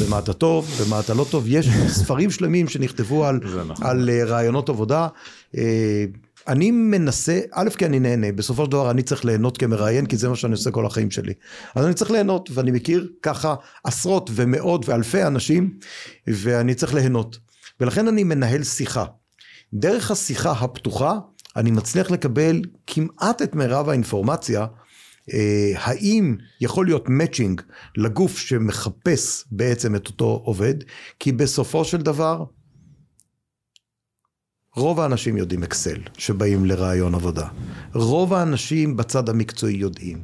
במה אתה טוב, במה אתה לא טוב. יש ספרים שלמים שנכתבו על, נכון. על אה, רעיונות עבודה. אה, אני מנסה, א', כי אני נהנה, בסופו של דבר אני צריך ליהנות כמראיין, כי זה מה שאני עושה כל החיים שלי. אז אני צריך ליהנות, ואני מכיר ככה עשרות ומאות ואלפי אנשים, ואני צריך ליהנות. ולכן אני מנהל שיחה. דרך השיחה הפתוחה, אני מצליח לקבל כמעט את מירב האינפורמציה, אה, האם יכול להיות מאצ'ינג לגוף שמחפש בעצם את אותו עובד, כי בסופו של דבר, רוב האנשים יודעים אקסל שבאים לראיון עבודה. רוב האנשים בצד המקצועי יודעים.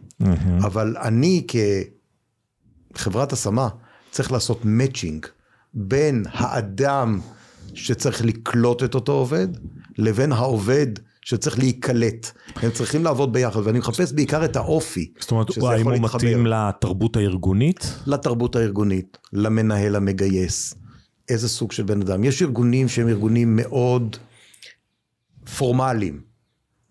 אבל אני כחברת השמה צריך לעשות מאצ'ינג בין האדם שצריך לקלוט את אותו עובד, לבין העובד שצריך להיקלט. הם צריכים לעבוד ביחד, ואני מחפש בעיקר את האופי. זאת אומרת, האם הוא. מתאים לתרבות הארגונית? לתרבות הארגונית, למנהל המגייס, איזה סוג של בן אדם. יש ארגונים שהם ארגונים מאוד פורמליים,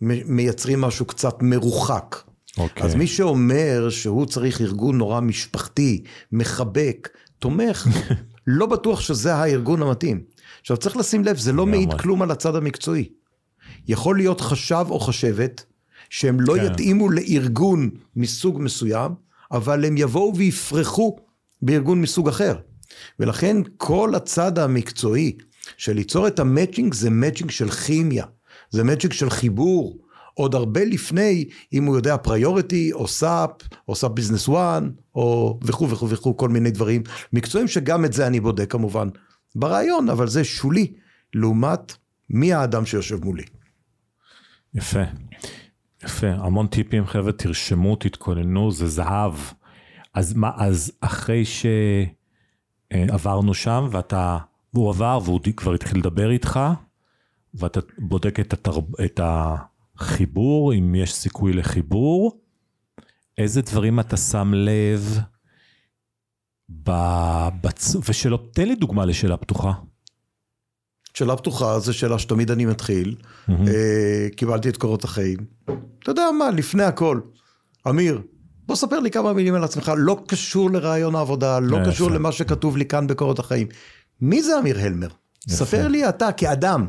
מייצרים משהו קצת מרוחק. אוקיי. אז מי שאומר שהוא צריך ארגון נורא משפחתי, מחבק, תומך, לא בטוח שזה הארגון המתאים. עכשיו צריך לשים לב, זה לא. מעיד כלום על הצד המקצועי. יכול להיות חשב או חשבת שהם לא כן. יתאימו לארגון מסוג מסוים, אבל הם יבואו ויפרחו בארגון מסוג אחר. ולכן כל הצד המקצועי של ליצור את ה matching זה matching של כימיה, זה matching של חיבור. עוד הרבה לפני אם הוא יודע Priority או SAP או SAP Business One או וכו' וכו' וכו' כל מיני דברים מקצועיים שגם את זה אני בודק כמובן ברעיון אבל זה שולי לעומת מי האדם שיושב מולי. יפה. יפה, המון טיפים חבר'ה, תרשמו, תתכוננו, זה זהב. אז מה, אז אחרי שעברנו שם ואתה, והוא עבר והוא כבר התחיל לדבר איתך, ואתה בודק את, התרב, את החיבור, אם יש סיכוי לחיבור, איזה דברים אתה שם לב, בצ... ושלא, תן לי דוגמה לשאלה פתוחה. שאלה פתוחה זו שאלה שתמיד אני מתחיל, אה, קיבלתי את קורות החיים. אתה יודע מה, לפני הכל, אמיר, בוא ספר לי כמה מילים על עצמך, לא קשור לרעיון העבודה, לא אה, קשור יפה. למה שכתוב לי כאן בקורות החיים. מי זה אמיר הלמר? ספר לי אתה כאדם.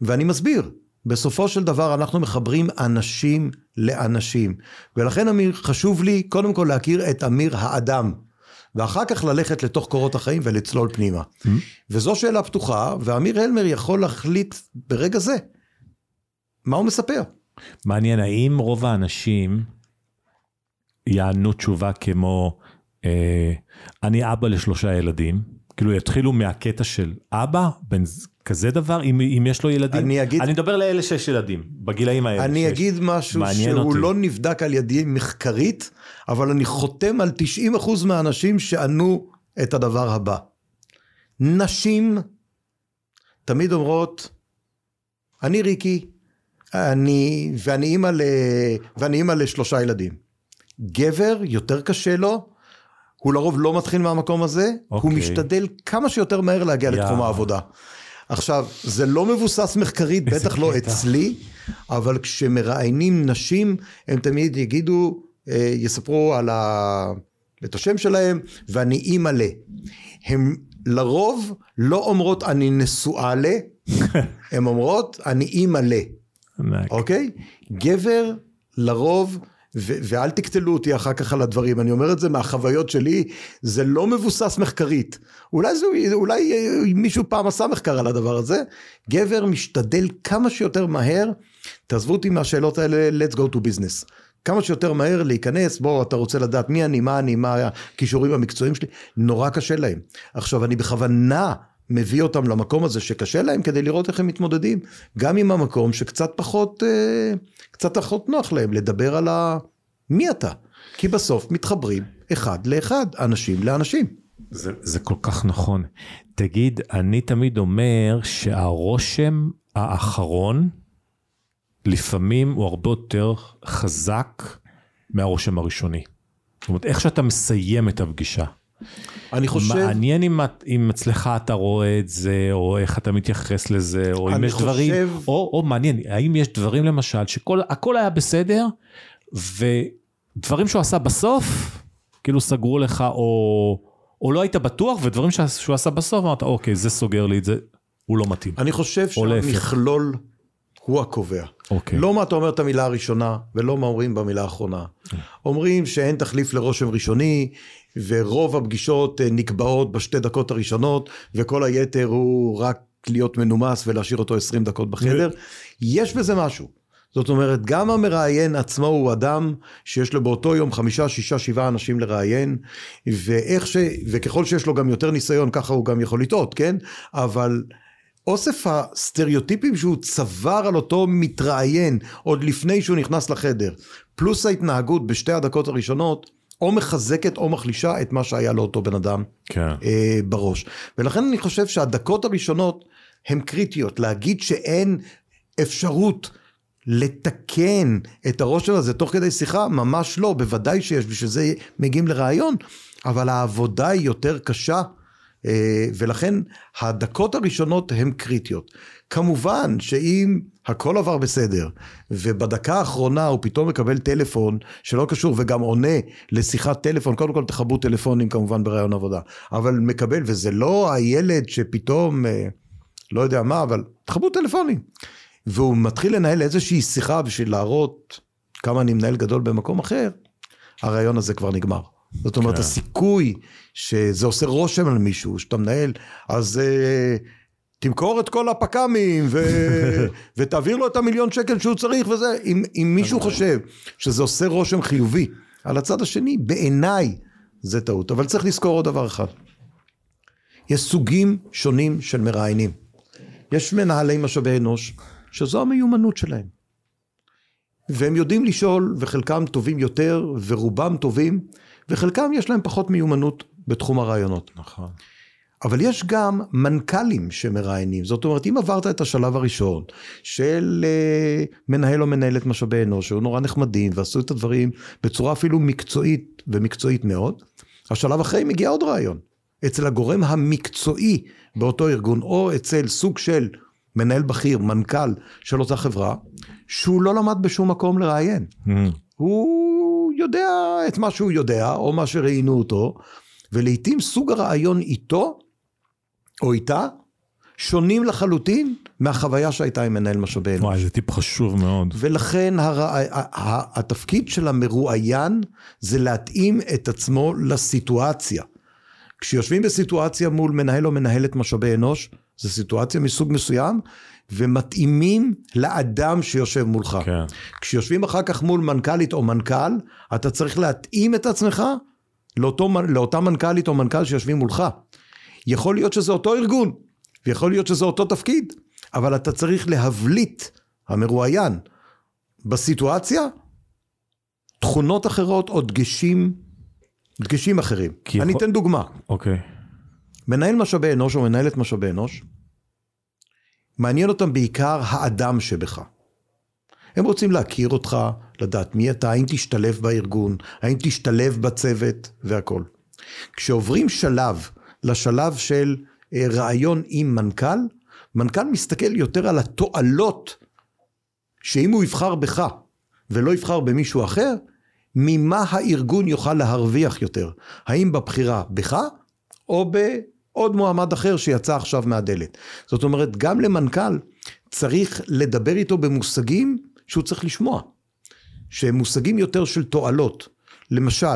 ואני מסביר, בסופו של דבר אנחנו מחברים אנשים לאנשים. ולכן אמיר, חשוב לי קודם כל להכיר את אמיר האדם. ואחר כך ללכת לתוך קורות החיים ולצלול פנימה. וזו שאלה פתוחה, ואמיר הלמר יכול להחליט ברגע זה מה הוא מספר. מעניין, האם רוב האנשים יענו תשובה כמו, אה, אני אבא לשלושה ילדים, כאילו יתחילו מהקטע של אבא, בן כזה דבר, אם, אם יש לו ילדים? אני אגיד- אני מדבר לאלה שיש ילדים, בגילאים האלה. אני שיש. אגיד משהו שהוא אותי. לא נבדק על ידי מחקרית, אבל אני חותם על 90% מהאנשים שענו את הדבר הבא. נשים תמיד אומרות, אני ריקי, אני, ואני אימא, ל, ואני אימא לשלושה ילדים. גבר, יותר קשה לו, הוא לרוב לא מתחיל מהמקום הזה, הוא אוקיי. משתדל כמה שיותר מהר להגיע לתחום יאה. העבודה. עכשיו, זה לא מבוסס מחקרית, בטח לא קטע. אצלי, אבל כשמראיינים נשים, הם תמיד יגידו, אה, יספרו על ה... את השם שלהם, ואני אימא ל. הם לרוב לא אומרות אני נשואה ל, הן אומרות אני אימא ל. אוקיי? גבר לרוב, ואל תקטלו אותי אחר כך על הדברים, אני אומר את זה מהחוויות שלי, זה לא מבוסס מחקרית. אולי, זה, אולי אה, מישהו פעם עשה מחקר על הדבר הזה. גבר משתדל כמה שיותר מהר, תעזבו אותי מהשאלות האלה, let's go to business. כמה שיותר מהר להיכנס, בוא, אתה רוצה לדעת מי אני, מה אני, מה הכישורים המקצועיים שלי, נורא קשה להם. עכשיו, אני בכוונה מביא אותם למקום הזה שקשה להם כדי לראות איך הם מתמודדים, גם עם המקום שקצת פחות, אה, קצת פחות נוח להם לדבר על ה... מי אתה? כי בסוף מתחברים אחד לאחד, אנשים לאנשים. זה, זה כל כך נכון. תגיד, אני תמיד אומר שהרושם האחרון, לפעמים הוא הרבה יותר חזק מהרושם הראשוני. זאת אומרת, איך שאתה מסיים את הפגישה. אני חושב, מעניין אם, אם אצלך אתה רואה את זה, או איך אתה מתייחס לזה, או אם יש דברים, חושב- או, או מעניין, האם יש דברים למשל, שהכל היה בסדר, ודברים שהוא עשה בסוף, כאילו סגרו לך, או, או לא היית בטוח, ודברים שה- שהוא עשה בסוף, אמרת, אוקיי, זה סוגר לי את זה, הוא לא מתאים. אני חושב. שהמכלול הוא הקובע. אוקיי. לא מה אתה אומר את המילה הראשונה, ולא מה אומרים במילה האחרונה. אומרים שאין תחליף לרושם ראשוני, ורוב הפגישות אה, נקבעות בשתי דקות הראשונות, וכל היתר הוא רק להיות מנומס ולהשאיר אותו 20 דקות בחדר. יש בזה משהו. זאת אומרת, גם המראיין עצמו הוא אדם שיש לו באותו יום חמישה, שישה, שבעה אנשים לראיין, ואיך ש... וככל שיש לו גם יותר ניסיון, ככה הוא גם יכול לטעות, כן? אבל אוסף הסטריאוטיפים שהוא צבר על אותו מתראיין עוד לפני שהוא נכנס לחדר, פלוס ההתנהגות בשתי הדקות הראשונות, או מחזקת או מחלישה את מה שהיה לאותו בן אדם כן. אה, בראש. ולכן אני חושב שהדקות הראשונות הן קריטיות. להגיד שאין אפשרות לתקן את הראש שלו הזה תוך כדי שיחה, ממש לא, בוודאי שיש, בשביל זה מגיעים לראיון, אבל העבודה היא יותר קשה. אה, ולכן הדקות הראשונות הן קריטיות. כמובן שאם הכל עבר בסדר, ובדקה האחרונה הוא פתאום מקבל טלפון שלא קשור וגם עונה לשיחת טלפון, קודם כל תכבו טלפונים כמובן בראיון עבודה, אבל מקבל, וזה לא הילד שפתאום, אה, לא יודע מה, אבל תכבו טלפונים. והוא מתחיל לנהל איזושהי שיחה בשביל להראות כמה אני מנהל גדול במקום אחר, הרעיון הזה כבר נגמר. זאת אומרת, כן. הסיכוי שזה עושה רושם על מישהו, שאתה מנהל, אז uh, תמכור את כל הפק"מים ו... ותעביר לו את המיליון שקל שהוא צריך וזה. אם, אם מישהו חושב שזה עושה רושם חיובי על הצד השני, בעיניי זה טעות. אבל צריך לזכור עוד דבר אחד. יש סוגים שונים של מראיינים. יש מנהלי משאבי אנוש, שזו המיומנות שלהם. והם יודעים לשאול, וחלקם טובים יותר, ורובם טובים, וחלקם יש להם פחות מיומנות בתחום הרעיונות. נכון. אבל יש גם מנכ"לים שמראיינים, זאת אומרת, אם עברת את השלב הראשון של uh, מנהל או מנהלת משאבי אנוש, שהיו נורא נחמדים ועשו את הדברים בצורה אפילו מקצועית ומקצועית מאוד, השלב אחרי מגיע עוד רעיון. אצל הגורם המקצועי באותו ארגון, או אצל סוג של מנהל בכיר, מנכ"ל של אותה חברה, שהוא לא למד בשום מקום לראיין. Mm. הוא יודע את מה שהוא יודע, או מה שראיינו אותו, ולעיתים סוג הרעיון איתו, או איתה, שונים לחלוטין מהחוויה שהייתה עם מנהל משאבי אנוש. וואי, זה טיפ חשוב מאוד. ולכן הר... התפקיד של המרואיין זה להתאים את עצמו לסיטואציה. כשיושבים בסיטואציה מול מנהל או מנהלת משאבי אנוש, זו סיטואציה מסוג מסוים, ומתאימים לאדם שיושב מולך. כן. כשיושבים אחר כך מול מנכ"לית או מנכ"ל, אתה צריך להתאים את עצמך לאותו, לאותה מנכ"לית או מנכ"ל שיושבים מולך. יכול להיות שזה אותו ארגון, ויכול להיות שזה אותו תפקיד, אבל אתה צריך להבליט, המרואיין, בסיטואציה, תכונות אחרות או דגשים, דגשים אחרים. אני יכול- אתן דוגמה. אוקיי. מנהל משאבי אנוש או מנהלת משאבי אנוש, מעניין אותם בעיקר האדם שבך. הם רוצים להכיר אותך, לדעת מי אתה, האם תשתלב בארגון, האם תשתלב בצוות והכל. כשעוברים שלב לשלב של אה, רעיון עם מנכ"ל, מנכ"ל מסתכל יותר על התועלות שאם הוא יבחר בך ולא יבחר במישהו אחר, ממה הארגון יוכל להרוויח יותר. האם בבחירה בך או בעוד מועמד אחר שיצא עכשיו מהדלת. זאת אומרת, גם למנכ"ל צריך לדבר איתו במושגים שהוא צריך לשמוע. שהם מושגים יותר של תועלות. למשל,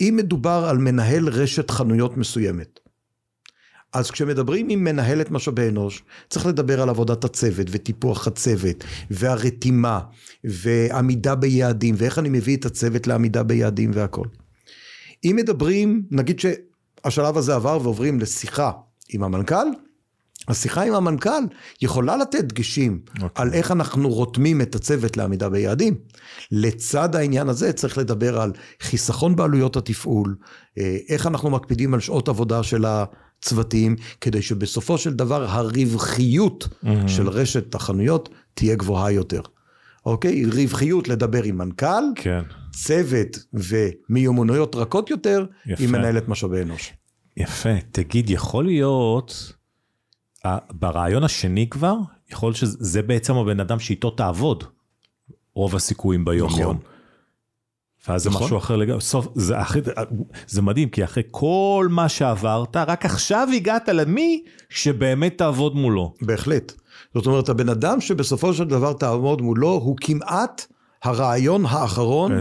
אם מדובר על מנהל רשת חנויות מסוימת, אז כשמדברים עם מנהלת משאבי אנוש, צריך לדבר על עבודת הצוות וטיפוח הצוות והרתימה ועמידה ביעדים ואיך אני מביא את הצוות לעמידה ביעדים והכל. אם מדברים, נגיד שהשלב הזה עבר ועוברים לשיחה עם המנכ"ל, השיחה עם המנכ"ל יכולה לתת דגשים okay. אוקיי. על איך אנחנו רותמים את הצוות לעמידה ביעדים. לצד העניין הזה צריך לדבר על חיסכון בעלויות התפעול, אה, איך אנחנו מקפידים על שעות עבודה של הצוותים, כדי שבסופו של דבר הרווחיות mm-hmm. של רשת החנויות תהיה גבוהה יותר. אוקיי? רווחיות לדבר עם מנכ"ל, כן. צוות ומיומנויות רכות יותר, יפה. עם מנהלת משאבי אנוש. יפה. תגיד, יכול להיות, ברעיון השני כבר, יכול להיות שזה בעצם הבן אדם שאיתו תעבוד, רוב הסיכויים ביום נכון. יום. ואז זה נכון. משהו אחר לגמרי, סוף, זה, אחרי, זה מדהים, כי אחרי כל מה שעברת, רק עכשיו הגעת למי שבאמת תעבוד מולו. בהחלט. זאת אומרת, הבן אדם שבסופו של דבר תעמוד מולו, הוא כמעט הרעיון האחרון.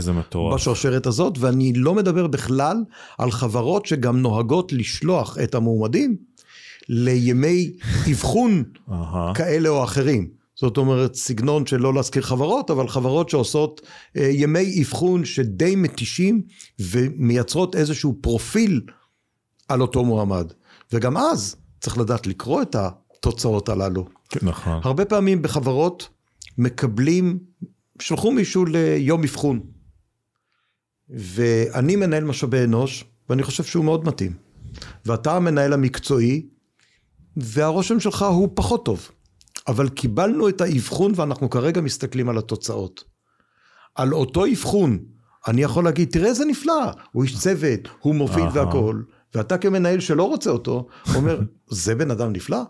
בשרשרת הזאת, ואני לא מדבר בכלל על חברות שגם נוהגות לשלוח את המועמדים לימי אבחון. כאלה או אחרים. זאת אומרת, סגנון של לא להזכיר חברות, אבל חברות שעושות אה, ימי אבחון שדי מתישים ומייצרות איזשהו פרופיל על אותו מועמד. וגם אז צריך לדעת לקרוא את התוצאות הללו. נכון. הרבה פעמים בחברות מקבלים, שלחו מישהו ליום אבחון, ואני מנהל משאבי אנוש, ואני חושב שהוא מאוד מתאים. ואתה המנהל המקצועי, והרושם שלך הוא פחות טוב. אבל קיבלנו את האבחון ואנחנו כרגע מסתכלים על התוצאות. על אותו אבחון, אני יכול להגיד, תראה איזה נפלא, הוא איש צוות, הוא מוביל. והכול, ואתה כמנהל שלא רוצה אותו, אומר, זה בן אדם נפלא?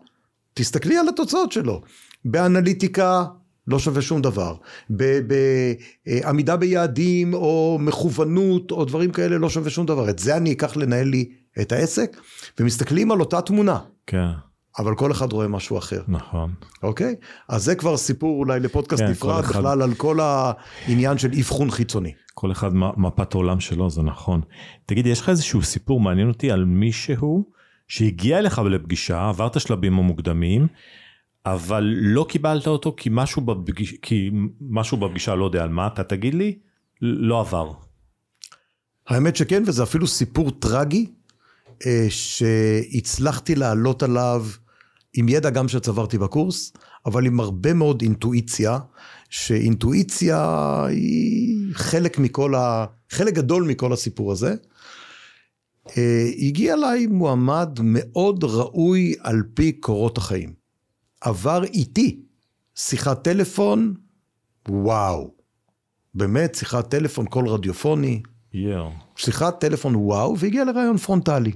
תסתכלי על התוצאות שלו. באנליטיקה לא שווה שום דבר. בעמידה ביעדים או מכוונות או דברים כאלה לא שווה שום דבר. את זה אני אקח לנהל לי את העסק, ומסתכלים על אותה תמונה, כן, אבל כל אחד רואה משהו אחר. נכון. אוקיי? אז זה כבר סיפור אולי לפודקאסט כן, נפרד אחד- בכלל על כל העניין של אבחון חיצוני. כל אחד מפת העולם שלו, זה נכון. תגיד, יש לך איזשהו סיפור מעניין אותי על מישהו שהגיע אליך לפגישה, עברת שלבים המוקדמים, אבל לא קיבלת אותו כי משהו, בפגיש, כי משהו בפגישה, לא יודע על מה, אתה תגיד לי, לא עבר. האמת שכן, וזה אפילו סיפור טרגי, אה, שהצלחתי לעלות עליו עם ידע גם שצברתי בקורס, אבל עם הרבה מאוד אינטואיציה, שאינטואיציה היא חלק מכל ה... חלק גדול מכל הסיפור הזה. אה, הגיע אליי מועמד מאוד ראוי על פי קורות החיים. עבר איתי שיחת טלפון, וואו. באמת, שיחת טלפון, קול רדיופוני, יואו. שיחת טלפון וואו, והגיע לראיון פרונטלי.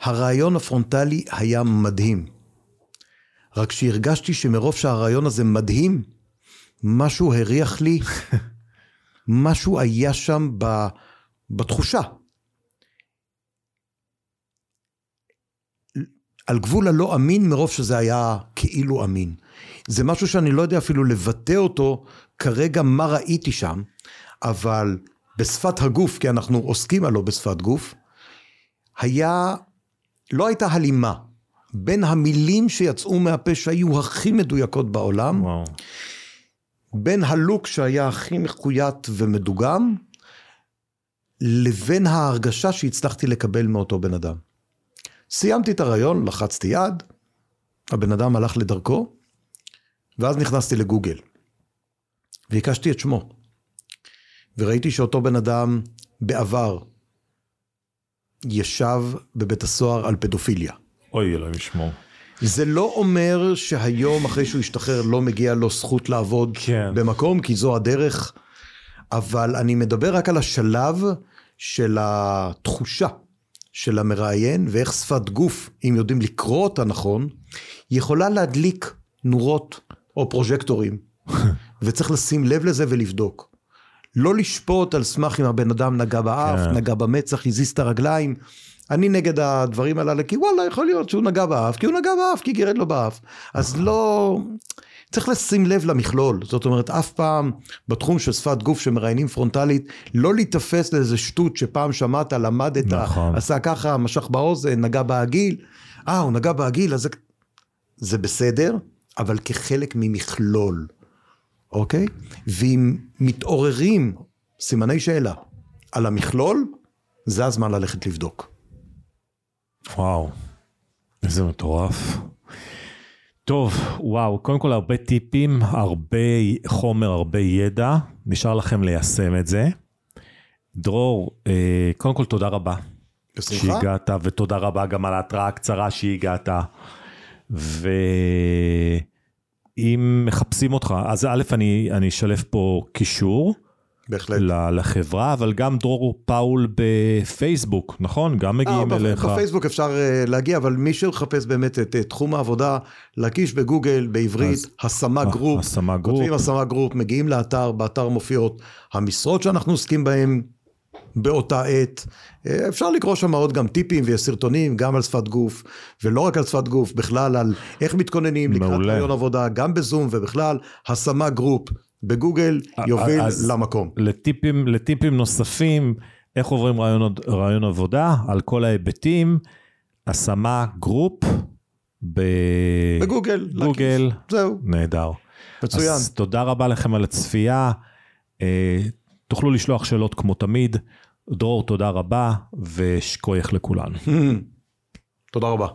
הראיון הפרונטלי היה מדהים. רק שהרגשתי שמרוב שהראיון הזה מדהים, משהו הריח לי, משהו היה שם ב, בתחושה. על גבול הלא אמין מרוב שזה היה כאילו אמין. זה משהו שאני לא יודע אפילו לבטא אותו כרגע מה ראיתי שם, אבל בשפת הגוף, כי אנחנו עוסקים הלא בשפת גוף, היה, לא הייתה הלימה בין המילים שיצאו מהפה שהיו הכי מדויקות בעולם, וואו. בין הלוק שהיה הכי מחויית ומדוגם, לבין ההרגשה שהצלחתי לקבל מאותו בן אדם. סיימתי את הרעיון, לחצתי יד, הבן אדם הלך לדרכו, ואז נכנסתי לגוגל, והקשתי את שמו, וראיתי שאותו בן אדם בעבר ישב בבית הסוהר על פדופיליה. אוי אלוהים ישמור. זה לא אומר שהיום אחרי שהוא השתחרר לא מגיע לו זכות לעבוד כן. במקום, כי זו הדרך, אבל אני מדבר רק על השלב של התחושה של המראיין, ואיך שפת גוף, אם יודעים לקרוא אותה נכון, יכולה להדליק נורות או פרוז'קטורים, וצריך לשים לב לזה ולבדוק. לא לשפוט על סמך אם הבן אדם נגע באף, כן. נגע במצח, הזיז את הרגליים. אני נגד הדברים הללו, כי וואלה, יכול להיות שהוא נגע באף, כי הוא נגע באף, כי גירד לו באף. אז לא... צריך לשים לב למכלול. זאת אומרת, אף פעם בתחום של שפת גוף שמראיינים פרונטלית, לא להיתפס לאיזה שטות שפעם שמעת, למדת, נכון. עשה ככה, משך באוזן, נגע בעגיל. אה, הוא נגע בעגיל, אז זה... בסדר, אבל כחלק ממכלול, אוקיי? ואם מתעוררים סימני שאלה על המכלול, זה הזמן ללכת לבדוק. וואו, איזה מטורף. טוב, וואו, קודם כל הרבה טיפים, הרבה חומר, הרבה ידע, נשאר לכם ליישם את זה. דרור, אה, קודם כל תודה רבה בשמחה. שהגעת, ותודה רבה גם על ההתראה הקצרה שהגעת. ואם מחפשים אותך, אז א', אני, אני אשלף פה קישור בהחלט. לחברה, אבל גם דרור פאול בפייסבוק, נכון? גם מגיעים אה, אליך. בפייסבוק אפשר אה, להגיע, אבל מי שמחפש באמת את אה, תחום העבודה, להקיש בגוגל בעברית, אז- השמה אה, גרופ. השמה גרופ. כותבים השמה גרופ, מגיעים לאתר, באתר מופיעות המשרות שאנחנו עוסקים בהן באותה עת. אה, אפשר לקרוא שם עוד גם טיפים וסרטונים, גם על שפת גוף, ולא רק על שפת גוף, בכלל על איך מתכוננים לקראת מעולה. ראיון עבודה, גם בזום ובכלל, השמה גרופ בגוגל יוביל אז- למקום. לטיפים, לטיפים נוספים, איך עוברים ראיון, ראיון עבודה, על כל ההיבטים, השמה גרופ ב... בגוגל. גוגל. זהו, נהדר. מצוין. אז תודה רבה לכם על הצפייה. אה, תוכלו לשלוח שאלות כמו תמיד. דרור, תודה רבה, ושכוייך לכולנו. תודה רבה.